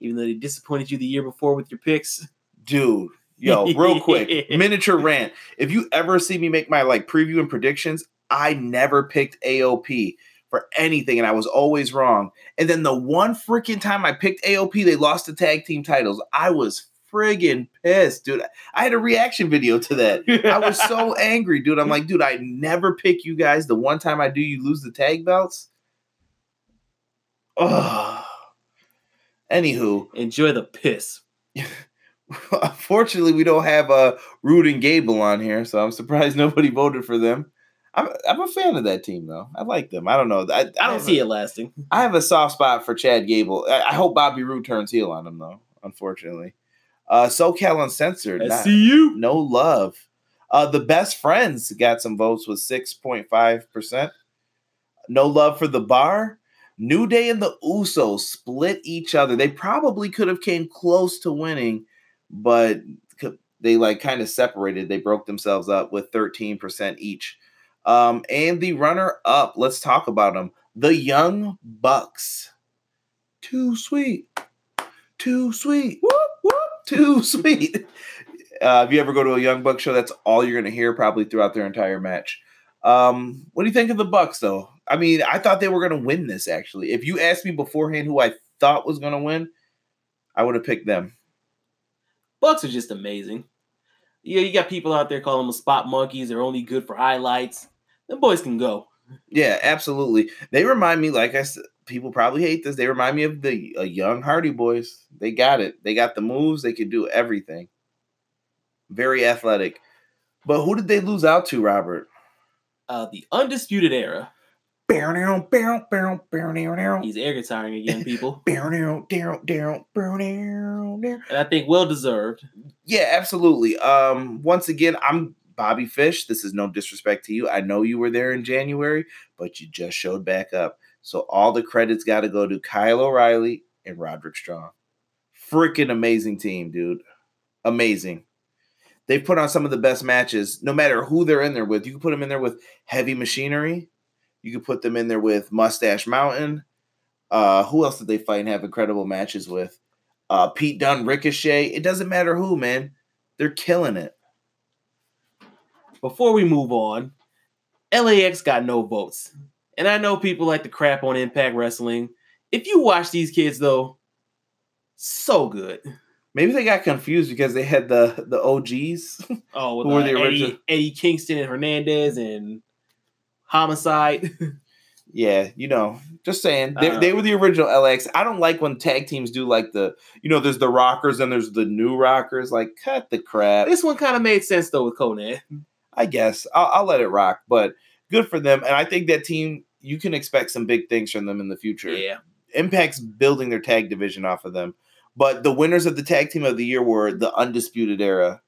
Even though they disappointed you the year before with your picks.
Dude, yo, real quick, miniature rant. If you ever see me make my like preview and predictions, I never picked AOP for anything, and I was always wrong. And then the one freaking time I picked AOP, they lost the tag team titles. I was friggin' pissed, dude. I had a reaction video to that. I was so angry, dude. I'm like, dude, I never pick you guys. The one time I do, you lose the tag belts. Oh. Anywho,
Enjoy the piss.
unfortunately, we don't have uh, Roode and Gable on here, so I'm surprised nobody voted for them. I'm, I'm a fan of that team, though. I like them. I don't know. I,
I don't see it lasting.
I have a soft spot for Chad Gable. I, I hope Bobby Roode turns heel on him, though. Unfortunately, uh, SoCal Uncensored.
I see you.
no love. Uh, the best friends got some votes with six point five percent. No love for the bar. New Day and the Usos split each other. They probably could have came close to winning, but they like kind of separated. They broke themselves up with thirteen percent each. Um, and the runner up, let's talk about them. The Young Bucks. Too sweet. Too sweet. Whoop, whoop, too sweet. Uh, if you ever go to a Young Buck show, that's all you're going to hear probably throughout their entire match. Um, what do you think of the Bucks, though? I mean, I thought they were going to win this. Actually, if you asked me beforehand who I thought was going to win, I would have picked them.
Bucks are just amazing. Yeah, you got people out there calling them spot monkeys. They're only good for highlights. Them boys can go.
Yeah, absolutely. They remind me, like I said, people probably hate this. They remind me of the uh, young Hardy Boys. They got it. They got the moves. They could do everything. Very athletic. But who did they lose out to, Robert?
Uh, the undisputed era. He's air guitaring again, people, and I think well deserved.
Yeah, absolutely. Um, once again, I'm Bobby Fish. This is no disrespect to you. I know you were there in January, but you just showed back up. So all the credits got to go to Kyle O'Reilly and Roderick Strong. Freaking amazing team, dude. Amazing. They've put on some of the best matches, no matter who they're in there with. You can put them in there with Heavy Machinery. You could put them in there with Mustache Mountain. Uh, who else did they fight and have incredible matches with? Uh, Pete Dunne, Ricochet. It doesn't matter who, man. They're killing it.
Before we move on, LAX got no votes. And I know people like to crap on Impact Wrestling. If you watch these kids though, so good.
Maybe they got confused because they had the the OGs.
Oh, with
Who were
uh,
the original-
Eddie, Eddie Kingston and Hernandez and Homicide.
yeah, you know, just saying they,
Uh,
they were the original LX. I don't like when tag teams do like the you know, there's the Rockers and there's the new Rockers. Like, cut the crap.
this one kind of made sense though with Konnan.
I guess I'll, I'll let it rock, but good for them. And I think that team, you can expect some big things from them in the future.
Yeah.
Impact's building their tag division off of them. But the winners of the tag team of the year were the Undisputed Era.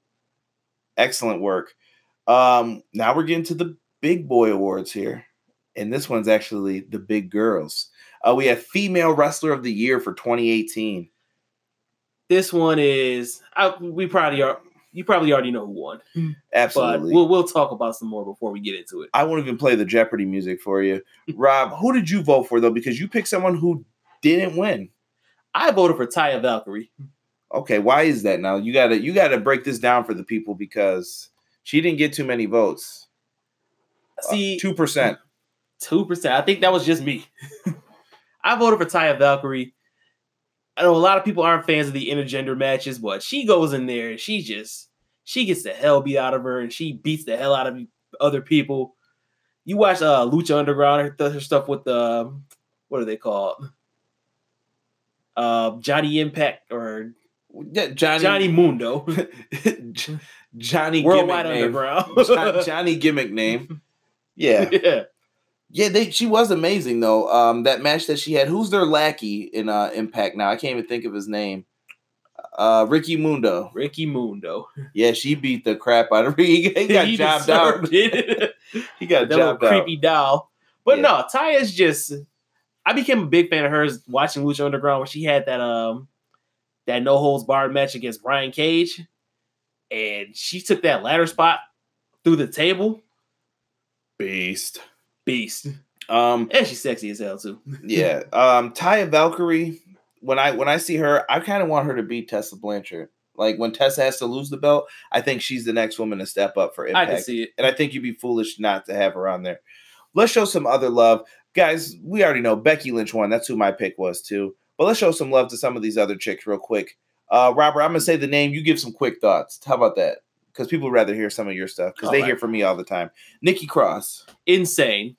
Excellent work. Um, now we're getting to the big boy awards here. And this one's actually the big girls. Uh, we have Female Wrestler of the Year for 2018.
This one is I, we probably are you probably already know who won.
Absolutely.
But we'll we'll talk about some more before we get into it.
I won't even play the Jeopardy music for you. Rob, who did you vote for though? Because you picked someone who didn't win.
I voted for Taya Valkyrie.
Okay, why is that now? You gotta you gotta break this down for the people because she didn't get too many votes.
See,
Two percent.
two percent. I think that was just me. I voted for Taya Valkyrie. I know a lot of people aren't fans of the intergender matches, but she goes in there and she just she gets the hell beat out of her and she beats the hell out of other people. You watch uh Lucha Underground, her, her stuff with the what are they called? Uh, Johnny Impact or
Yeah, Johnny
Johnny Mundo,
Johnny
Worldwide
gimmick.
Underground.
Jo- Johnny gimmick name. Yeah.
yeah,
Yeah, they she was amazing though. Um that match that she had, who's their lackey in uh Impact now? I can't even think of his name. Uh Ricky Mundo.
Ricky Mundo.
Yeah, she beat the crap out of Ricky. He got
He
jobbed out. He got
that little
jobbed out.
creepy doll. But
Yeah.
no, Taya's just. I became a big fan of hers watching Lucha Underground, where she had that um that no holds barred match against Brian Cage, and she took that ladder spot through the table.
Beast.
Beast,
Um
and she's sexy as hell too.
yeah. Um Taya Valkyrie, when I when I see her, I kind of want her to beat Tessa Blanchard. Like when Tessa has to lose the belt, I think she's the next woman to step up for impact.
I can see it.
and I think you'd be foolish not to have her on there. Let's show some other love. Guys, we already know Becky Lynch won. That's who my pick was too. But let's show some love to some of these other chicks real quick. Uh, Robert, I'm gonna say the name. You give some quick thoughts. How about that? Because people would rather hear some of your stuff because they
right.
hear from me all the time. Nikki Cross,
Insane.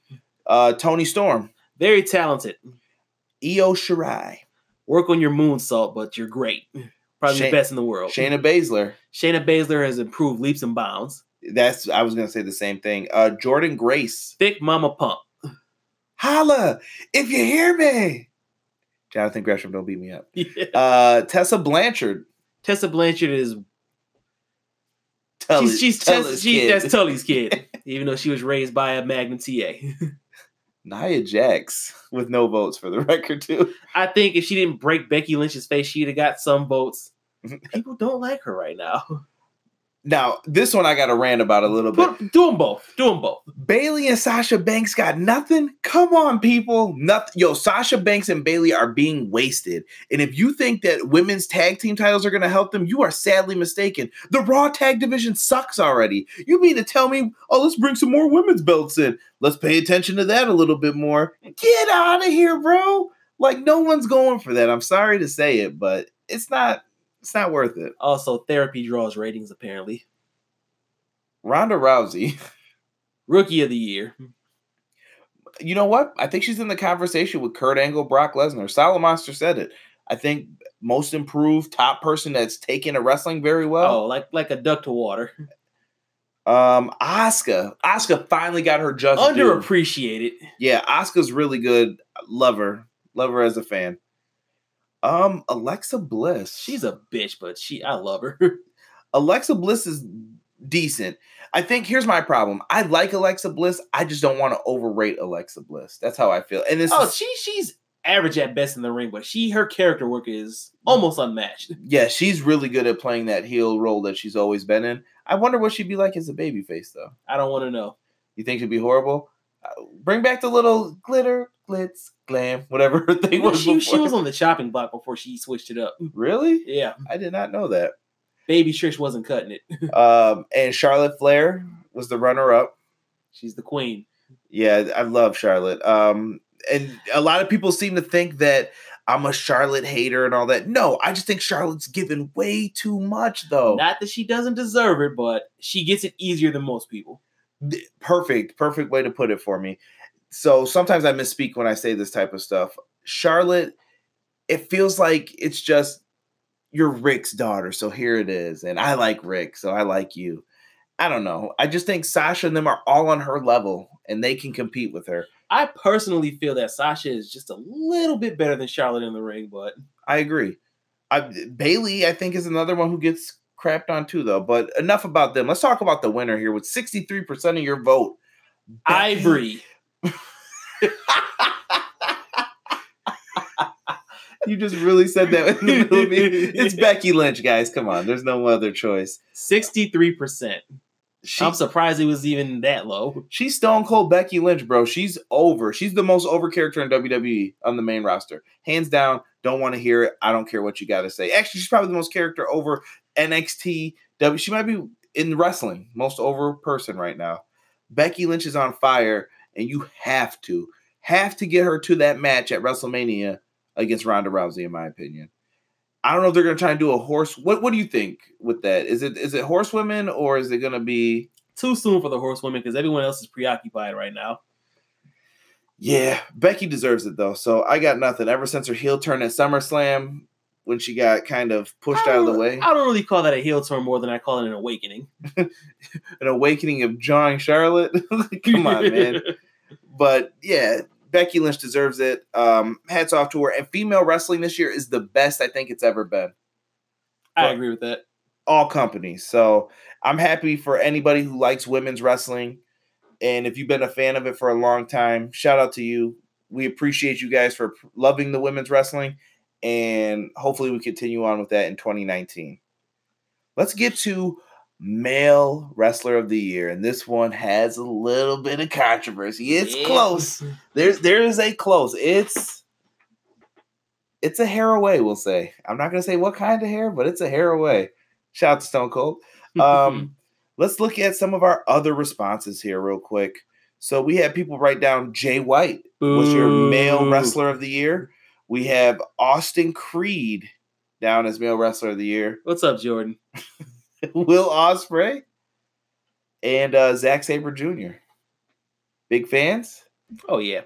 uh, Toni Storm,
Very talented.
Io Shirai,
Work on your moonsault, but you're great. Probably the best in the world.
Shayna Baszler.
Shayna Baszler has improved leaps and bounds.
That's I was gonna say the same thing. Uh, Jordynne Grace,
Thick mama pump.
holla if you hear me. Jonathan Gresham, don't beat me up. Uh, Tessa Blanchard.
Tessa Blanchard is
Tully-
she's she's
Tully's
Tessa, she,
kid.
that's Tully's kid, even though she was raised by a Magnum TA.
Nia Jax with no votes for the record too.
I think if she didn't break Becky Lynch's face, she'd have got some votes. People don't like her right now.
Now this one I got to rant about a little bit.
Put, do them both. Do them both.
Bayley and Sasha Banks got nothing. Come on, people. Nothing. Yo, Sasha Banks and Bayley are being wasted. And if you think that women's tag team titles are going to help them, you are sadly mistaken. The Raw tag division sucks already. You mean to tell me, oh, let's bring some more women's belts in? Let's pay attention to that a little bit more. Get out of here, bro. Like no one's going for that. I'm sorry to say it, but it's not. It's not worth it.
Also, therapy draws ratings. Apparently,
Ronda Rousey.
rookie of the year.
you know what? I think she's in the conversation with Kurt Angle, Brock Lesnar. Solid Monster said it. I think most improved top person that's taken a wrestling very
Oh,
well.
like like a duck to water.
Um, Asuka. Asuka finally got her just due.
Underappreciated.
Yeah, Asuka's really good. Love her. Love her as a fan. Um, Alexa Bliss.
She's a bitch, but she I love her.
Alexa Bliss is decent. I think here's my problem. I like Alexa Bliss. I just don't want to overrate Alexa Bliss. That's how I feel. And this
oh,
is
she she's average at best in the ring, but she her character work is almost unmatched.
Yeah, she's really good at playing that heel role that she's always been in. I wonder what she'd be like as a babyface, though.
I don't want to know.
You think she'd be horrible? Uh, bring back the little glitter, glitz, glam, whatever her thing
You
was.
she, she was on the chopping block before she switched it up.
really?
Yeah,
I did not know that.
baby Trish wasn't cutting it.
Um, and Charlotte Flair was the runner-up.
She's the queen.
Yeah, I love Charlotte. Um, and a lot of people seem to think that I'm a Charlotte hater and all that. No, I just think Charlotte's given way too much, though.
Not that she doesn't deserve it, but she gets it easier than most people.
Perfect perfect way to put it for me so sometimes i misspeak when i say this type of stuff. Charlotte it feels like it's just you're Ric's daughter so here it is and i like Ric so i like you. I don't know. I just think sasha and them are all on her level and they can compete with her.
I personally feel that Sasha is just a little bit better than Charlotte in the ring, but
i agree. I, Bayley i think is another one who gets crapped on too though but enough about them. Let's talk about the winner here with 63% of your vote. Becky-
Ivory.
You just really said that in the middle of me. It's Becky Lynch, guys. Come on, there's no other choice.
63%.
She,
I'm surprised it was even that low.
she's Stone Cold Becky Lynch, bro. She's over. She's the most over character in WWE on the main roster, hands down. Don't want to hear it. I don't care what you got to say. Actually, she's probably the most character over NXT. W. She might be in wrestling most over person right now. Becky Lynch is on fire, and you have to have to get her to that match at WrestleMania against Ronda Rousey, in my opinion. I don't know if they're gonna try and do a horse. What What do you think with that? Is it is it horsewomen or is it gonna be?
Too soon for the horsewomen because everyone else is preoccupied right now.
Yeah, Becky deserves it though. So I got nothing. Ever since her heel turn at SummerSlam, when she got kind of pushed out of the way,
I don't really call that a heel turn more than I call it an awakening.
an awakening of John Charlotte. Come on, man. But yeah, Becky Lynch deserves it. Um, hats off to her. And female wrestling this year is the best I think it's ever been.
I
Right.
agree with that.
all companies. So I'm happy for anybody who likes women's wrestling. And if you've been a fan of it for a long time, shout out to you. We appreciate you guys for loving the women's wrestling. And hopefully we continue on with that in 2019. Let's get to male wrestler of the year. And this one has a little bit of controversy. It's
Yeah.
close. There's there is a close. It's it's a hair away, we'll say. I'm not gonna say what kind of hair, but it's a hair away. Shout out to Stone Cold. Um, let's look at some of our other responses here, real quick. So we had people write down Jay White was your male wrestler of the year. We have Austin Creed down as male wrestler of the year.
What's up, Jordan?
Will Ospreay and uh, Zack Sabre Jr. Big fans.
Oh yeah.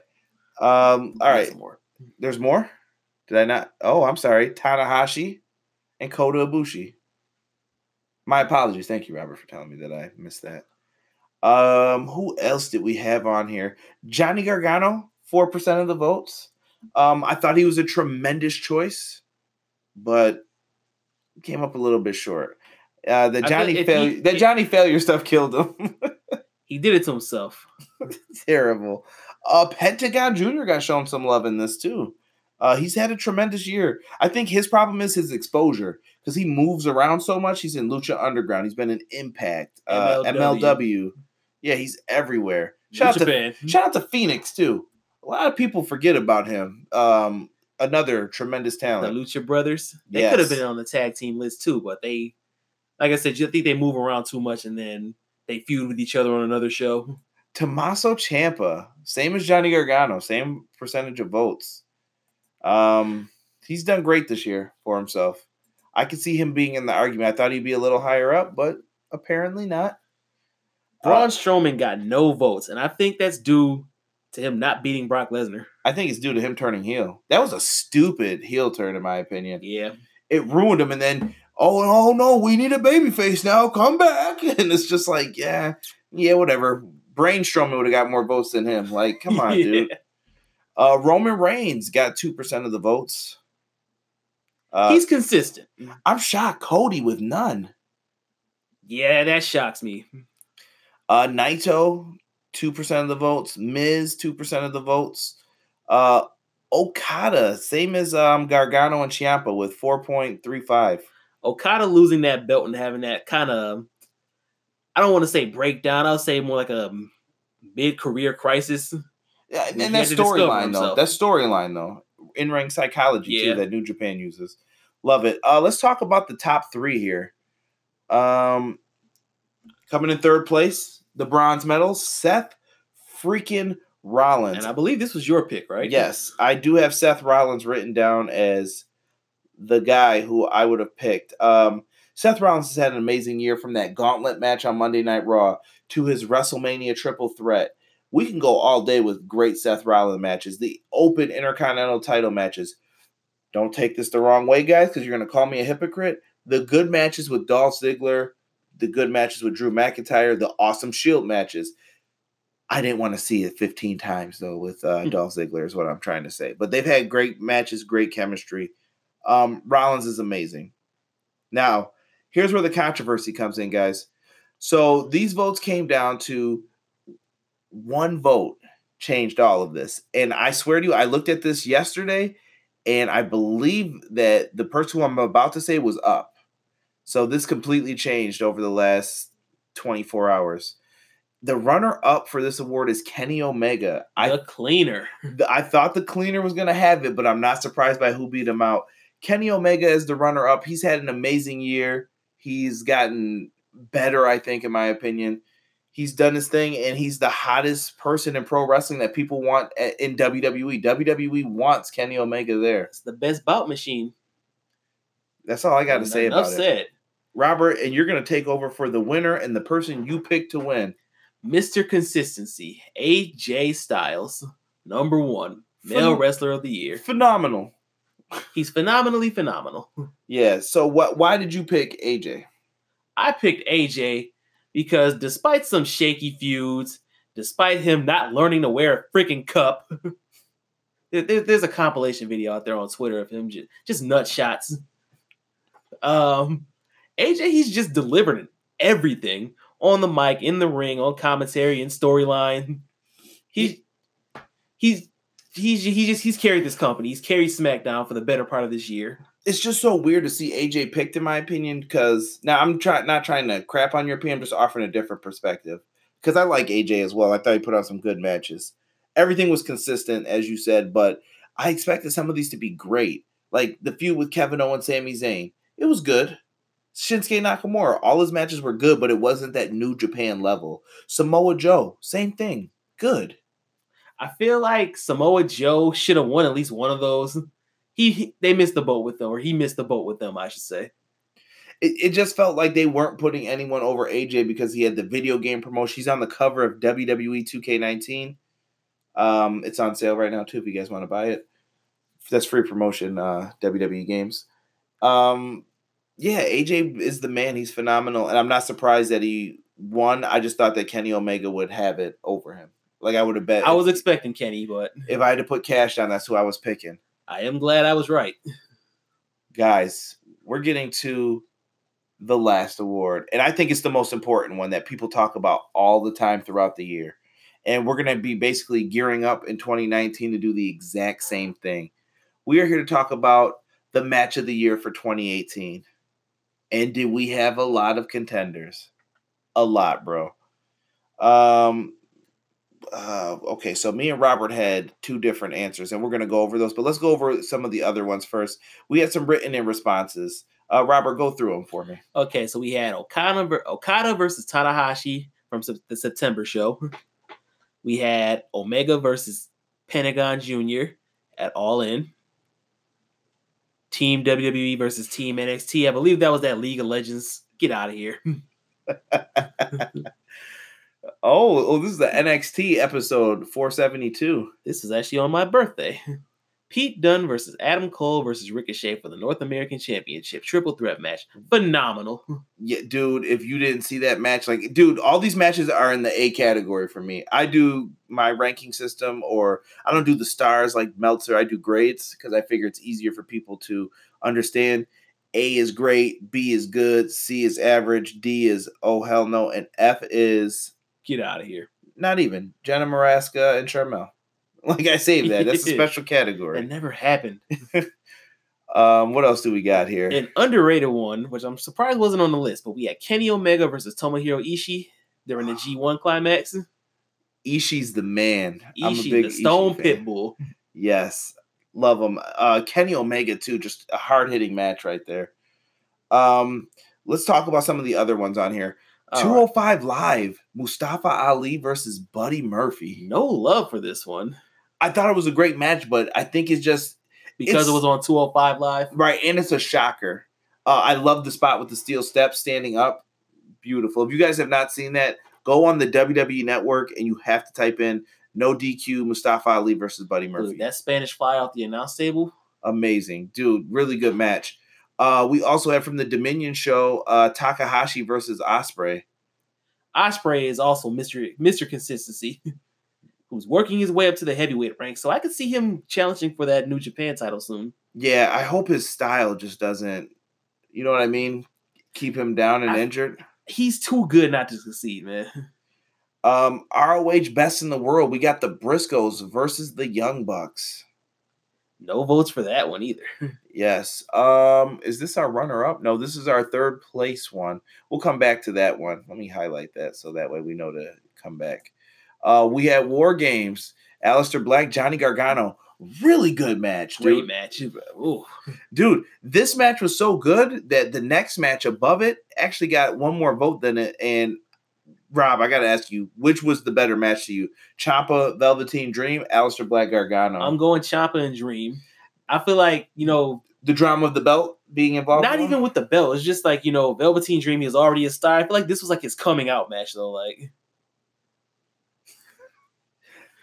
Um, all right,
Some more.
there's more. Did I not? Oh, I'm sorry. Tanahashi and Kota Ibushi. My apologies. Thank you, Robert, for telling me that I missed that. Um, who else did we have on here? Johnny Gargano, four percent of the votes. Um, I thought he was a tremendous choice, but came up a little bit short. Uh, the Johnny failure,
he-
the Johnny failure stuff killed him.
He did it to himself.
Terrible. Uh, Pentagon Jr. got shown some love in this too. Uh, he's had a tremendous year. I think his problem is his exposure because he moves around so much. He's in Lucha Underground. He's been in Impact, uh,
MLW.
MLW. Yeah, he's everywhere. Shout out, to,
Japan.
shout out to Fenix too. A lot of people forget about him. Um, another tremendous talent. The.
Lucha Brothers. They could have been on the tag team list too, but they, like I said, I think they move around too much, and then they feud with each other on another show.
Tommaso Ciampa, same as Johnny Gargano, same percentage of votes. Um, he's done great this year for himself. I could see him being in the argument. I thought he'd be a little higher up, but apparently not.
Braun
Uh,
Strowman got no votes, and I think that's due to him not beating Brock Lesnar.
I think it's due to him turning heel. That was a stupid heel turn, in my opinion.
Yeah,
It ruined him, and then oh oh no, we need a baby face now. Come back, and it's just like yeah, yeah, whatever. Brain Strowman would have got more votes than him. Like, come on,
Yeah.
dude. Uh, Roman Reigns got two percent of the votes. Uh,
he's consistent.
I'm shocked. Cody with none.
Yeah, that shocks me.
Uh, Naito, two percent of the votes. Miz, two percent of the votes. Uh, Okada, same as um Gargano and Ciampa with four point three five.
Okada losing that belt and having that kind of, I don't want to say breakdown. I'll say more like a mid-career crisis.
Yeah, and that storyline though, that storyline though. In ring psychology
Yeah.
too that New Japan uses. Love it. Uh, let's talk about the top three here. Um, coming in third place, the bronze medal, Seth freaking Rollins.
And I believe this was your pick, right?
Yes, I do have Seth Rollins written down as the guy who I would have picked. Um, Seth Rollins has had an amazing year from that gauntlet match on Monday Night Raw to his WrestleMania triple threat. We can go all day with great Seth Rollins matches, the open intercontinental title matches. Don't take this the wrong way, guys, because you're going to call me a hypocrite. The good matches with Dolph Ziggler, the good matches with Drew McIntyre, the awesome Shield matches. I didn't want to see it 15 times though with uh, Dolph Ziggler is what I'm trying to say. But they've had great matches, great chemistry. Um, Rollins is amazing. Now, here's where the controversy comes in, guys. So these votes came down to one vote changed all of this. And I swear to you, I looked at this yesterday and I believe that the person who I'm about to say was up. So this completely changed over the last 24 hours. The runner up for this award is Kenny Omega. I
The cleaner.
I thought the cleaner was going to have it, but I'm not surprised by who beat him out. Kenny Omega is the runner up. He's had an amazing year. He's gotten better, I think, in my opinion. He's done his thing, and he's the hottest person in pro wrestling that people want eh, in WWE. WWE wants Kenny Omega there.
It's the best bout machine.
That's all I got to say about it.
said.
Robert, and you're going to take over for the winner and the person you pick to win.
Mr. Consistency, AJ Styles, number one, male
Phen-
wrestler of the year.
Phenomenal.
He's phenomenally phenomenal.
Yeah. So, what? Why did you pick AJ?
I picked AJ because despite some shaky feuds, despite him not learning to wear a freaking cup, there- there- there's a compilation video out there on Twitter of him just, just nut shots. Um, AJ, he's just delivered everything on the mic, in the ring, on commentary, and storyline. He's he's he's he just he's carried this company. He's carried SmackDown for the better part of this year.
it's just so weird to see AJ picked, in my opinion. Because now I'm trying not trying to crap on your opinion, I'm just offering a different perspective. Because I like AJ as well. I thought he put on some good matches. Everything was consistent, as you said, but I expected some of these to be great. Like the feud with Kevin Owens, Sami Zayn, it was good. Shinsuke Nakamura, all his matches were good, but it wasn't that New Japan level. Samoa Joe, same thing, good.
I feel like Samoa Joe should have won at least one of those. he, he they missed the boat with them, or he missed the boat with them, I should say.
It, it just felt like they weren't putting anyone over AJ because he had the video game promotion. He's on the cover of WWE 2K19. Um, it's on sale right now too if you guys want to buy it. That's free promotion, uh, WWE games. Um, yeah, AJ is the man. He's phenomenal, and I'm not surprised that he won. I just thought that Kenny Omega would have it over him. Like I would have bet.
I was expecting Kenny, but
if I had to put cash down, that's who I was picking.
I am glad I was right.
Guys, we're getting to the last award, and I think it's the most important one that people talk about all the time throughout the year. And we're going to be basically gearing up in 2019 to do the exact same thing. We are here to talk about the match of the year for 2018. And did we have a lot of contenders? A lot, bro. Um uh, okay, so me and Robert had two different answers, and we're going to go over those. But let's go over some of the other ones first. We had some written in responses. Uh, Robert, go through them for me.
Okay, so we had Okada, Okada versus Tanahashi from the September show. We had Omega versus Pentagon Jr. at All In. Team WWE versus Team NXT. I believe that was that League of Legends. Get out of here.
Oh, oh, this is the NXT episode 472.
This is actually on my birthday. Pete Dunne versus Adam Cole versus Ricochet for the North American Championship triple threat match. Phenomenal.
Yeah, dude, if you didn't see that match, like, dude, all these matches are in the A category for me. I do my ranking system, or I don't do the stars like Meltzer. I do grades because I figure it's easier for people to understand. A is great, B is good, C is average, D is oh hell no, and F is
Get out of here.
not even Jenna Maraska and Charmel. Like I saved that. That's a special category.
It never happened.
Um, what else do we got here?
An underrated one, which I'm surprised wasn't on the list, but we had Kenny Omega versus Tomohiro Ishii during the G1 climax.
Ishii's the man. I'm a big
the Stone
Ishii.
Pitbull.
Yes, love him. Uh, Kenny Omega too, just a hard hitting match right there. Um, let's talk about some of the other ones on here.
All
Two
right.
live. Mustafa Ali versus Buddy Murphy.
No love for this one
I thought it was a great match, but I think it's just
because
It's-
it was on 205 Live.
right, and it's a shocker. Uh, I love the spot with the steel steps standing up. Beautiful. If you guys have not seen that, go on the WWE Network and you have to type in no DQ Mustafa Ali versus Buddy Murphy.
Dude, that Spanish fly off the announce table.
amazing, dude. Really good match. Uh, we also have from the Dominion show uh, Takahashi versus Ospreay.
Ospreay is also Mr. Mr. Consistency, who's working his way up to the heavyweight rank. So I could see him challenging for that New Japan title soon.
Yeah, I hope his style just doesn't, you know what I mean, keep him down and
I-
injured.
He's too good not to succeed, man.
Um, ROH best in the world. We got the Briscoes versus the Young Bucks.
No votes for that one either.
Yes. Um, is this our runner up? No, this is our third place one. We'll come back to that one. Let me highlight that so that way we know to come back. Uh, we had War Games, Aleister Black, Johnny Gargano. Really good match,
Great match. Ooh.
Dude, this match was so good that the next match above it actually got one more vote than it. And Rob, I gotta ask you, which was the better match to you? Ciampa, Velveteen Dream, Aleister Black, Gargano.
I'm going Ciampa and Dream. I feel like, you know,
the drama of the belt being involved.
not
in
even with the belt. It's just like, you know, Velveteen Dream is already a star. I feel like this was like his coming out match though. Like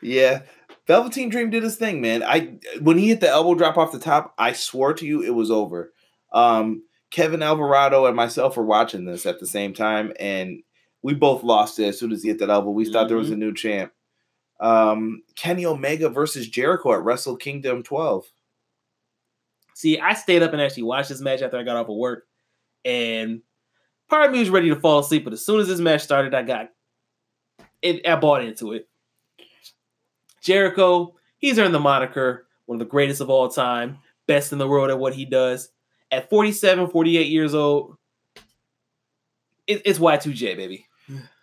Yeah. Velveteen Dream did his thing, man. I when he hit the elbow drop off the top, I swore to you it was over. Um, Kevin Alvarado and myself were watching this at the same time, and we both lost it as soon as he hit that elbow. We thought there was a new champ. Um, Kenny Omega versus Jericho at Wrestle Kingdom 12.
See, I stayed up and actually watched this match after I got off of work, and part of me was ready to fall asleep. But as soon as this match started, I got it. I bought into it. Jericho, he's earned the moniker one of the greatest of all time, best in the world at what he does. At 47, 48 years old, it, it's Y2J, baby.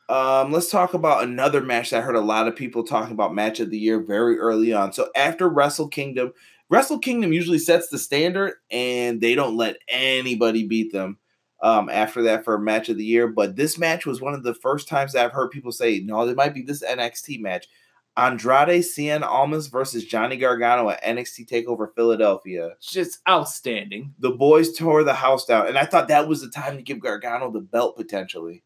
Um, let's talk about another match that I heard a lot of people talking about match of the year very early on. So after Wrestle Kingdom, Wrestle Kingdom usually sets the standard and they don't let anybody beat them um, after that for a match of the year. But this match was one of the first times that I've heard people say, no, there might be this NXT match. Andrade Cien Almas versus Johnny Gargano at NXT Takeover Philadelphia.
Just outstanding.
The boys tore the house down, and I thought that was the time to give Gargano the belt potentially.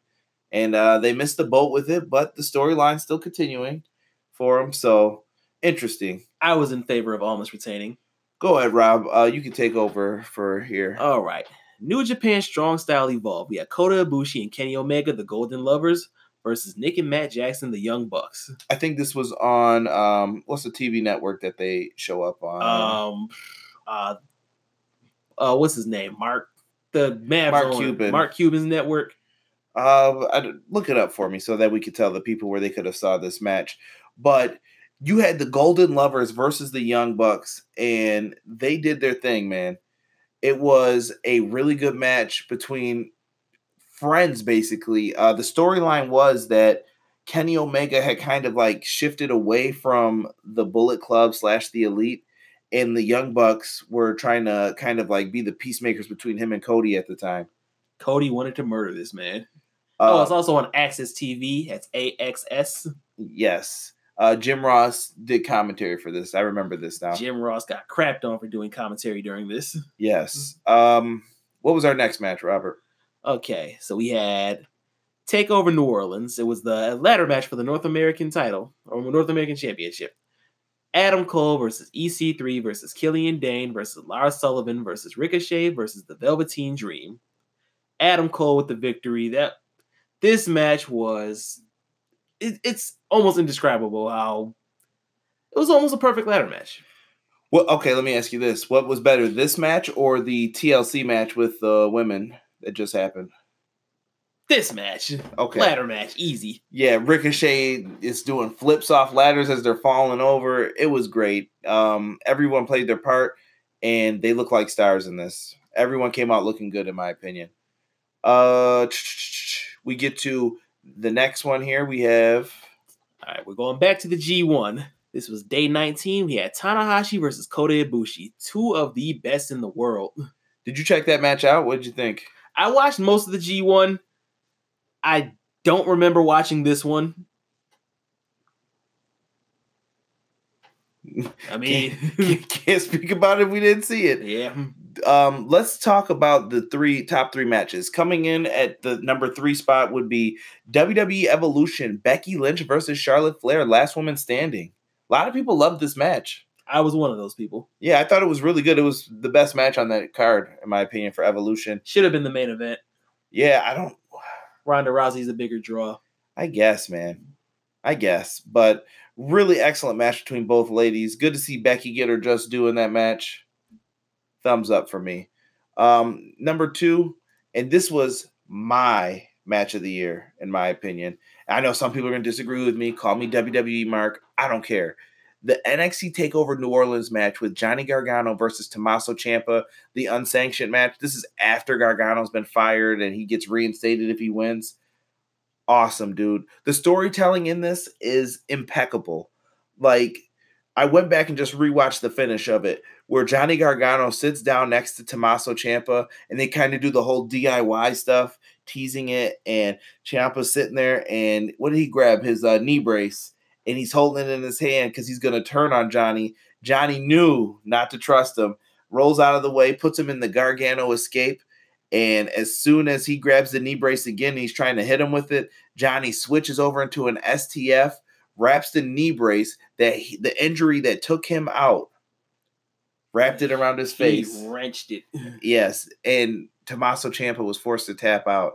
And uh, they missed the boat with it, but the storyline's still continuing for him. So interesting.
I was in favor of Almas retaining.
Go ahead, Rob. Uh, you can take over for here.
All right. New Japan Strong Style Evolve. We have Kota Ibushi and Kenny Omega, the Golden Lovers, versus Nick and Matt Jackson, the Young Bucks.
I think this was on um, what's the TV network that they show up on?
Um, uh, uh, what's his name? Mark the Mavs
Mark. Cuban.
Mark Cuban's network.
Uh, look it up for me so that we could tell the people where they could have saw this match. But you had the Golden Lovers versus the Young Bucks, and they did their thing, man. It was a really good match between friends, basically. Uh, the storyline was that Kenny Omega had kind of like shifted away from the Bullet Club slash the Elite, and the Young Bucks were trying to kind of like be the peacemakers between him and Cody at the time.
Cody wanted to murder this man. Oh,
Uh,
it's also on Access TV. That's AXS.
Yes. Uh, Jim Ross did commentary for this. I remember this now.
Jim Ross got crapped on for doing commentary during this.
Yes. Um, what was our next match, Robert?
Okay, so we had Takeover New Orleans. It was the ladder match for the North American title or North American Championship. Adam Cole versus EC3 versus Killian Dain versus Lars Sullivan versus Ricochet versus the Velveteen Dream. Adam Cole with the victory. That this match was it, it's almost indescribable how it was almost a perfect ladder match.
Well, okay, let me ask you this: What was better, this match or the TLC match with the women that just happened?
This match,
Okay,
ladder match, easy.
yeah, Ricochet is doing flips off ladders as they're falling over. It was great. Um, everyone played their part, and they look like stars in this. Everyone came out looking good, in my opinion. Uh, we get to the next one here. We have
All right, we're going back to the G1. This was day 19. We had Tanahashi versus Kota Ibushi, two of the best in the world.
Did you check that match out? What did you think?
I watched most of the G1. I don't remember watching this one. I mean,
Can't, can't speak about it. if We didn't see it.
yeah.
Um, let's talk about the three top three matches. Coming in at the number three spot would be WWE Evolution, Becky Lynch versus Charlotte Flair, last woman standing. A lot of people loved this match.
I was one of those people.
Yeah, I thought it was really good. It was the best match on that card, in my opinion, for Evolution.
Should have been the main event.
Yeah, I don't.
Ronda Rousey's a bigger draw.
I guess, man. I guess, but really excellent match between both ladies. Good to see Becky get her just doing that match. Thumbs up for me. Um, number two, and this was my match of the year, in my opinion. I know some people are going to disagree with me. Call me WWE Mark. I don't care. The NXT Takeover New Orleans match with Johnny Gargano versus Tommaso Ciampa, the unsanctioned match. This is after Gargano's been fired and he gets reinstated if he wins awesome, dude. The storytelling in this is impeccable. Like, I went back and just rewatched the finish of it, where Johnny Gargano sits down next to Tommaso Ciampa, and they kind of do the whole DIY stuff, teasing it. And Ciampa's sitting there, and what did he grab? His uh, knee brace, and he's holding it in his hand because he's going to turn on Johnny. Johnny knew not to trust him, rolls out of the way, puts him in the Gargano escape. And as soon as he grabs the knee brace again, he's trying to hit him with it. Johnny switches over into an STF, wraps the knee brace that he, the injury that took him out, wrapped it around his face.
He wrenched it.
Yes, and Tommaso Ciampa was forced to tap out.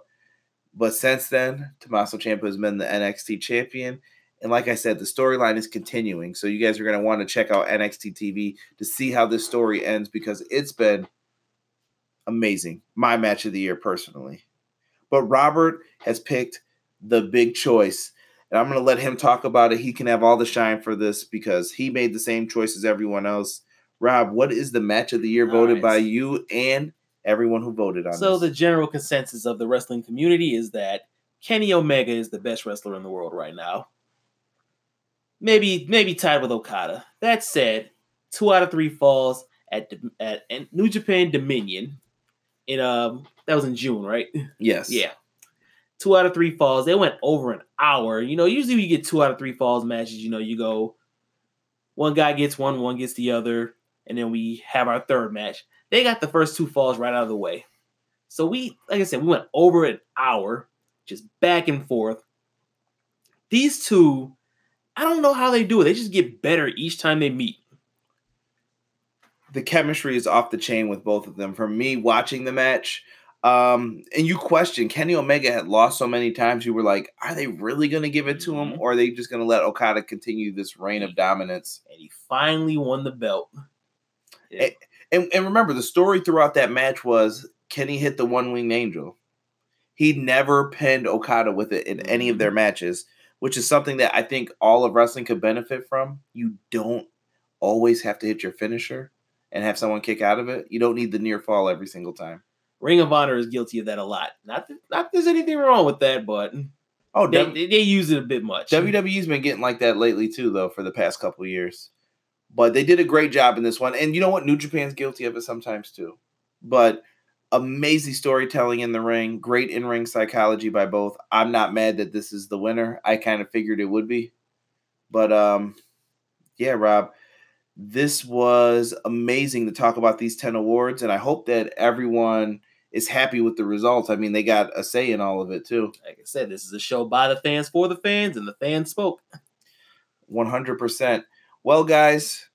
But since then, Tommaso Ciampa has been the NXT champion. And like I said, the storyline is continuing. So you guys are going to want to check out NXT TV to see how this story ends because it's been amazing. My match of the year, personally. But Robert has picked the big choice. And I'm going to let him talk about it. He can have all the shine for this because he made the same choice as everyone else. Rob, what is the match of the year
All
voted
right.
by you and everyone who voted on it?
So the general consensus of the wrestling community is that Kenny Omega is the best wrestler in the world right now. Maybe maybe tied with Okada. That said, two out of three falls at at, at New Japan Dominion in um that was in June, right?
yes.
Yeah. two out of three falls. They went over an hour. You know, usually we get two out of three falls matches. You know, you go one guy gets one, one gets the other, and then we have our third match. They got the first two falls right out of the way. So we, like I said, we went over an hour, just back and forth. These two, I don't know how they do it. They just get better each time they meet.
The chemistry is off the chain with both of them. For me, watching the match, um, and you question Kenny Omega had lost so many times. You were like, are they really going to give it to him,
Mhm.
or are they just going to let Okada continue this reign of dominance?
And he finally won the belt. Yeah.
And, and remember, the story throughout that match was Kenny hit the one winged angel. He never pinned Okada with it in any of their matches, which is something that I think all of wrestling could benefit from. You don't always have to hit your finisher and have someone kick out of it. You don't need the near fall every single time.
Ring of Honor is guilty of that a lot. Not that, not that there's anything wrong with that, but
Oh,
they,
W-
they, use it a bit much.
WWE's been getting like that lately too, though, for the past couple years. But they did a great job in this one, and you know what? New Japan's guilty of it sometimes too. But amazing storytelling in the ring, great in-ring psychology by both. I'm not mad that this is the winner. I kind of figured it would be, but um, yeah, Rob, this was amazing to talk about these ten awards, and I hope that everyone is happy with the results. I mean, they got a say in all of it too.
like I said, this is a show by the fans for the fans, and the fans spoke.
100%. Well, guys,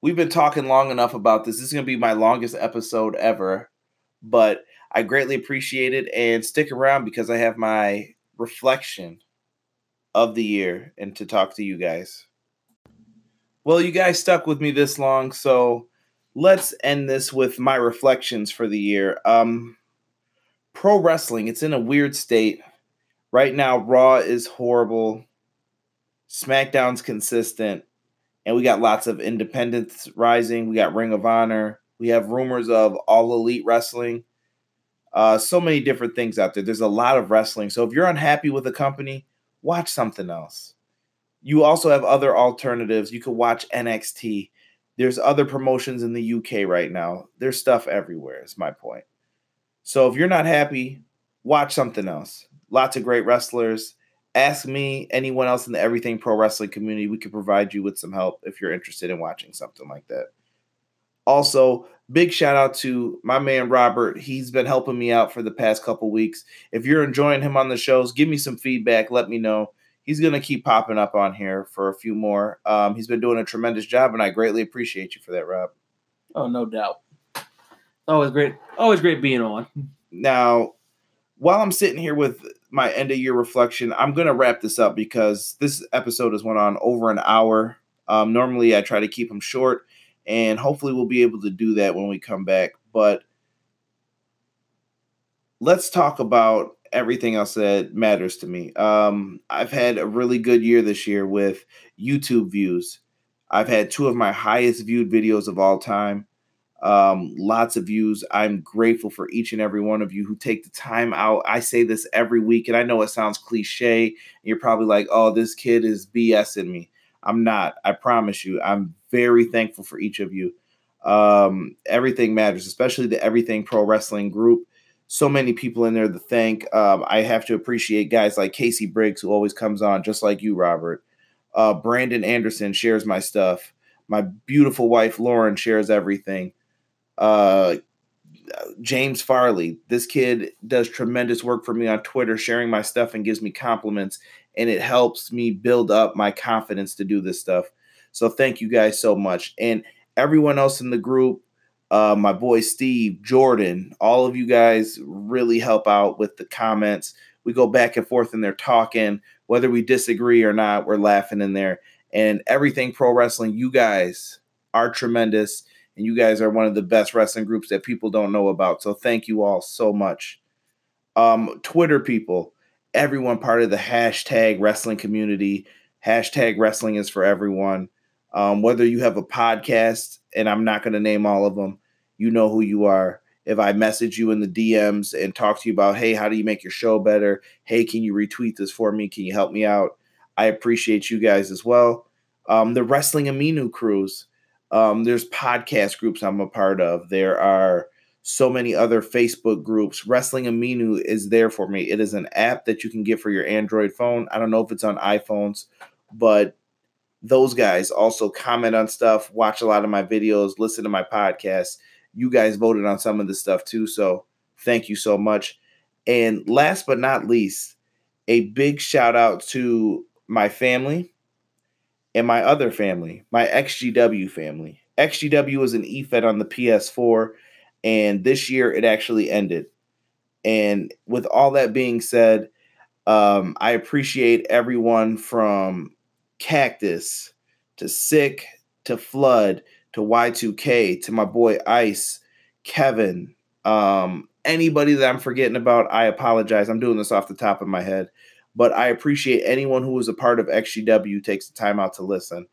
we've been talking long enough about this. This is going to be my longest episode ever, but I greatly appreciate it. And stick around because I have my reflection of the year and to talk to you guys. Well, you guys stuck with me this long, so let's end this with my reflections for the year. Um, pro wrestling, it's in a weird state. Right now, Raw is horrible. SmackDown's consistent, and we got lots of independents rising. We got Ring of Honor. We have rumors of All Elite Wrestling. Uh, so many different things out there. There's a lot of wrestling. So if you're unhappy with a company, watch something else. You also have other alternatives. You could watch NXT. There's other promotions in the UK right now. There's stuff everywhere, is my point. So if you're not happy, watch something else. Lots of great wrestlers ask me, anyone else in the Everything Pro Wrestling community. We could provide you with some help if you're interested in watching something like that. Also, big shout out to my man Robert. He's been helping me out for the past couple weeks. If you're enjoying him on the shows, give me some feedback. Let me know. He's going to keep popping up on here for a few more. Um, he's been doing a tremendous job, and I greatly appreciate you for that, Rob.
Oh, no doubt. Always great. Always great being on.
Now, while I'm sitting here with my end of year reflection, I'm going to wrap this up because this episode has went on over an hour. Um, normally, I try to keep them short, and hopefully, we'll be able to do that when we come back. But let's talk about everything else that matters to me. Um, I've had a really good year this year with YouTube views. I've had two of my highest viewed videos of all time um, lots of views. I'm grateful for each and every one of you who take the time out. I say this every week, and I know it sounds cliche. You're probably like, oh, this kid is BSing me. I'm not. I promise you. I'm very thankful for each of you. Um, everything matters, especially the Everything Pro Wrestling group. So many people in there to thank. Um, I have to appreciate guys like Casey Briggs, who always comes on, just like you, Robert. Uh, Brandon Anderson shares my stuff. My beautiful wife, Lauren, shares everything uh James Farley. This kid does tremendous work for me on Twitter, sharing my stuff and gives me compliments, and it helps me build up my confidence to do this stuff. So thank you guys so much, and everyone else in the group. Uh, my boy Steve, Jordan, all of you guys really help out with the comments. We go back and forth and they're talking, whether we disagree or not, we're laughing in there. And everything pro wrestling, you guys are tremendous and you guys are one of the best wrestling groups that people don't know about. So thank you all so much. Um, Twitter people, everyone part of the hashtag wrestling community. Hashtag wrestling is for everyone. Um, whether you have a podcast, and I'm not going to name all of them, you know who you are. If I message you in the DMs and talk to you about, hey, how do you make your show better? Hey, can you retweet this for me? Can you help me out? I appreciate you guys as well. Um, the Wrestling Amino crews. Um, there's podcast groups I'm a part of. There are so many other Facebook groups. Wrestling Amino is there for me. It is an app that you can get for your Android phone. I don't know if it's on iPhones, but those guys also comment on stuff, watch a lot of my videos, listen to my podcast. You guys voted on some of this stuff too. So thank you so much. And last but not least, a big shout out to my family and my other family, my XGW family. XGW was an EFED on the PS4, and this year it actually ended. And with all that being said, um, I appreciate everyone from Cactus to Sick to Flood to Y2K to my boy Ice, Kevin, um, anybody that I'm forgetting about, I apologize. I'm doing this off the top of my head, but I appreciate anyone who was a part of XGW takes the time out to listen.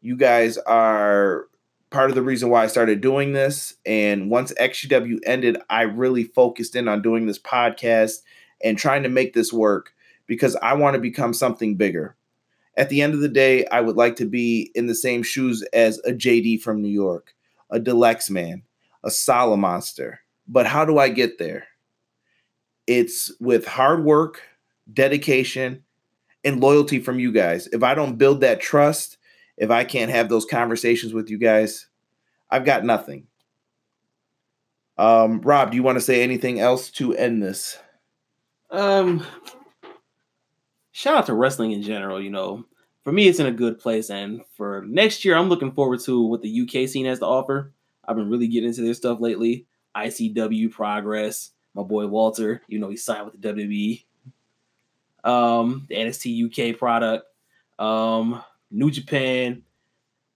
You guys are part of the reason why I started doing this. And once XGW ended, I really focused in on doing this podcast and trying to make this work because I want to become something bigger. At the end of the day, I would like to be in the same shoes as a JD from New York, a Deluxe Man, a Sala Monster. But how do I get there? It's with hard work, dedication, and loyalty from you guys. If I don't build that trust, if I can't have those conversations with you guys, I've got nothing. Um, Rob, do you want to say anything else to end this?
Um, shout out to wrestling in general. You know, for me, it's in a good place, and for next year, I'm looking forward to what the UK scene has to offer. I've been really getting into their stuff lately. ICW Progress, my boy Walter, you know, he signed with the WWE. Um, the NXT UK product, um, New Japan.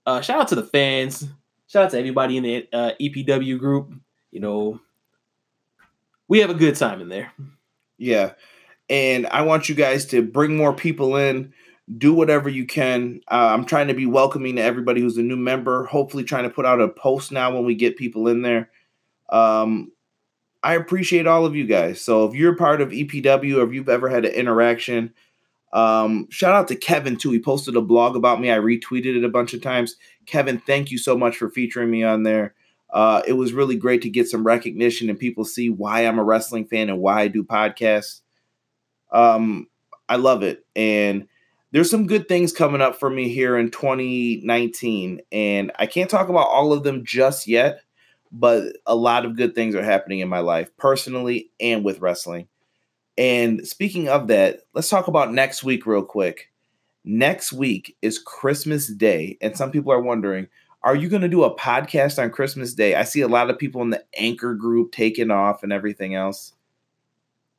Uh, shout out to the fans. Shout out to everybody in the uh, EPW group. You know, we have a good time in there.
Yeah. And I want you guys to bring more people in, do whatever you can. Uh, I'm trying to be welcoming to everybody who's a new member, hopefully, trying to put out a post now when we get people in there. Um, I appreciate all of you guys. So if you're part of EPW or if you've ever had an interaction, um, shout out to Kevin too. He posted a blog about me. I retweeted it a bunch of times. Kevin, thank you so much for featuring me on there. Uh, it was really great to get some recognition and people see why I'm a wrestling fan and why I do podcasts. Um, I love it. And there's some good things coming up for me here in 2019. And I can't talk about all of them just yet, but a lot of good things are happening in my life, personally and with wrestling. And speaking of that, let's talk about next week real quick. Next week is Christmas Day, and some people are wondering, are you going to do a podcast on Christmas Day? I see a lot of people in the anchor group taking off and everything else.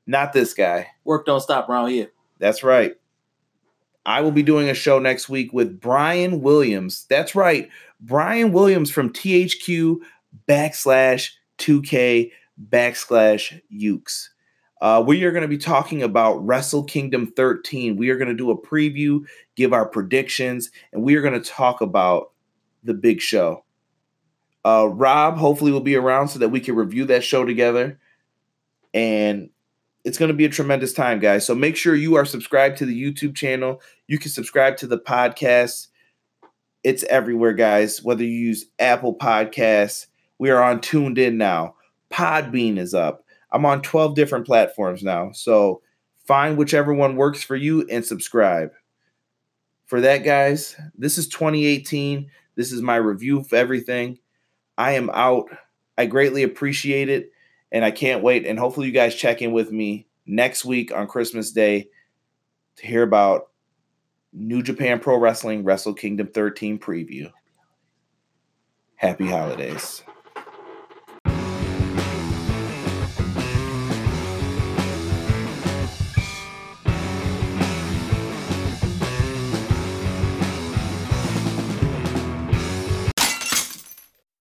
Not this guy.
Work don't stop around here.
That's right. I will be doing a show next week with Brian Williams. That's right. Brian Williams from THQ backslash 2K backslash Yuke's. Uh, we are going to be talking about Wrestle Kingdom 13. We are going to do a preview, give our predictions, and we are going to talk about the big show. Uh, Rob hopefully will be around so that we can review that show together. And it's going to be a tremendous time, guys. So make sure you are subscribed to the YouTube channel. You can subscribe to the podcast. It's everywhere, guys. Whether you use Apple Podcasts, we are on TuneIn now. Podbean is up. I'm on 12 different platforms now. So find whichever one works for you and subscribe. For that, guys, this is 2018. This is my review of everything. I am out. I greatly appreciate it. And I can't wait. And hopefully, you guys check in with me next week on Christmas Day to hear about New Japan Pro Wrestling Wrestle Kingdom 13 preview. Happy holidays.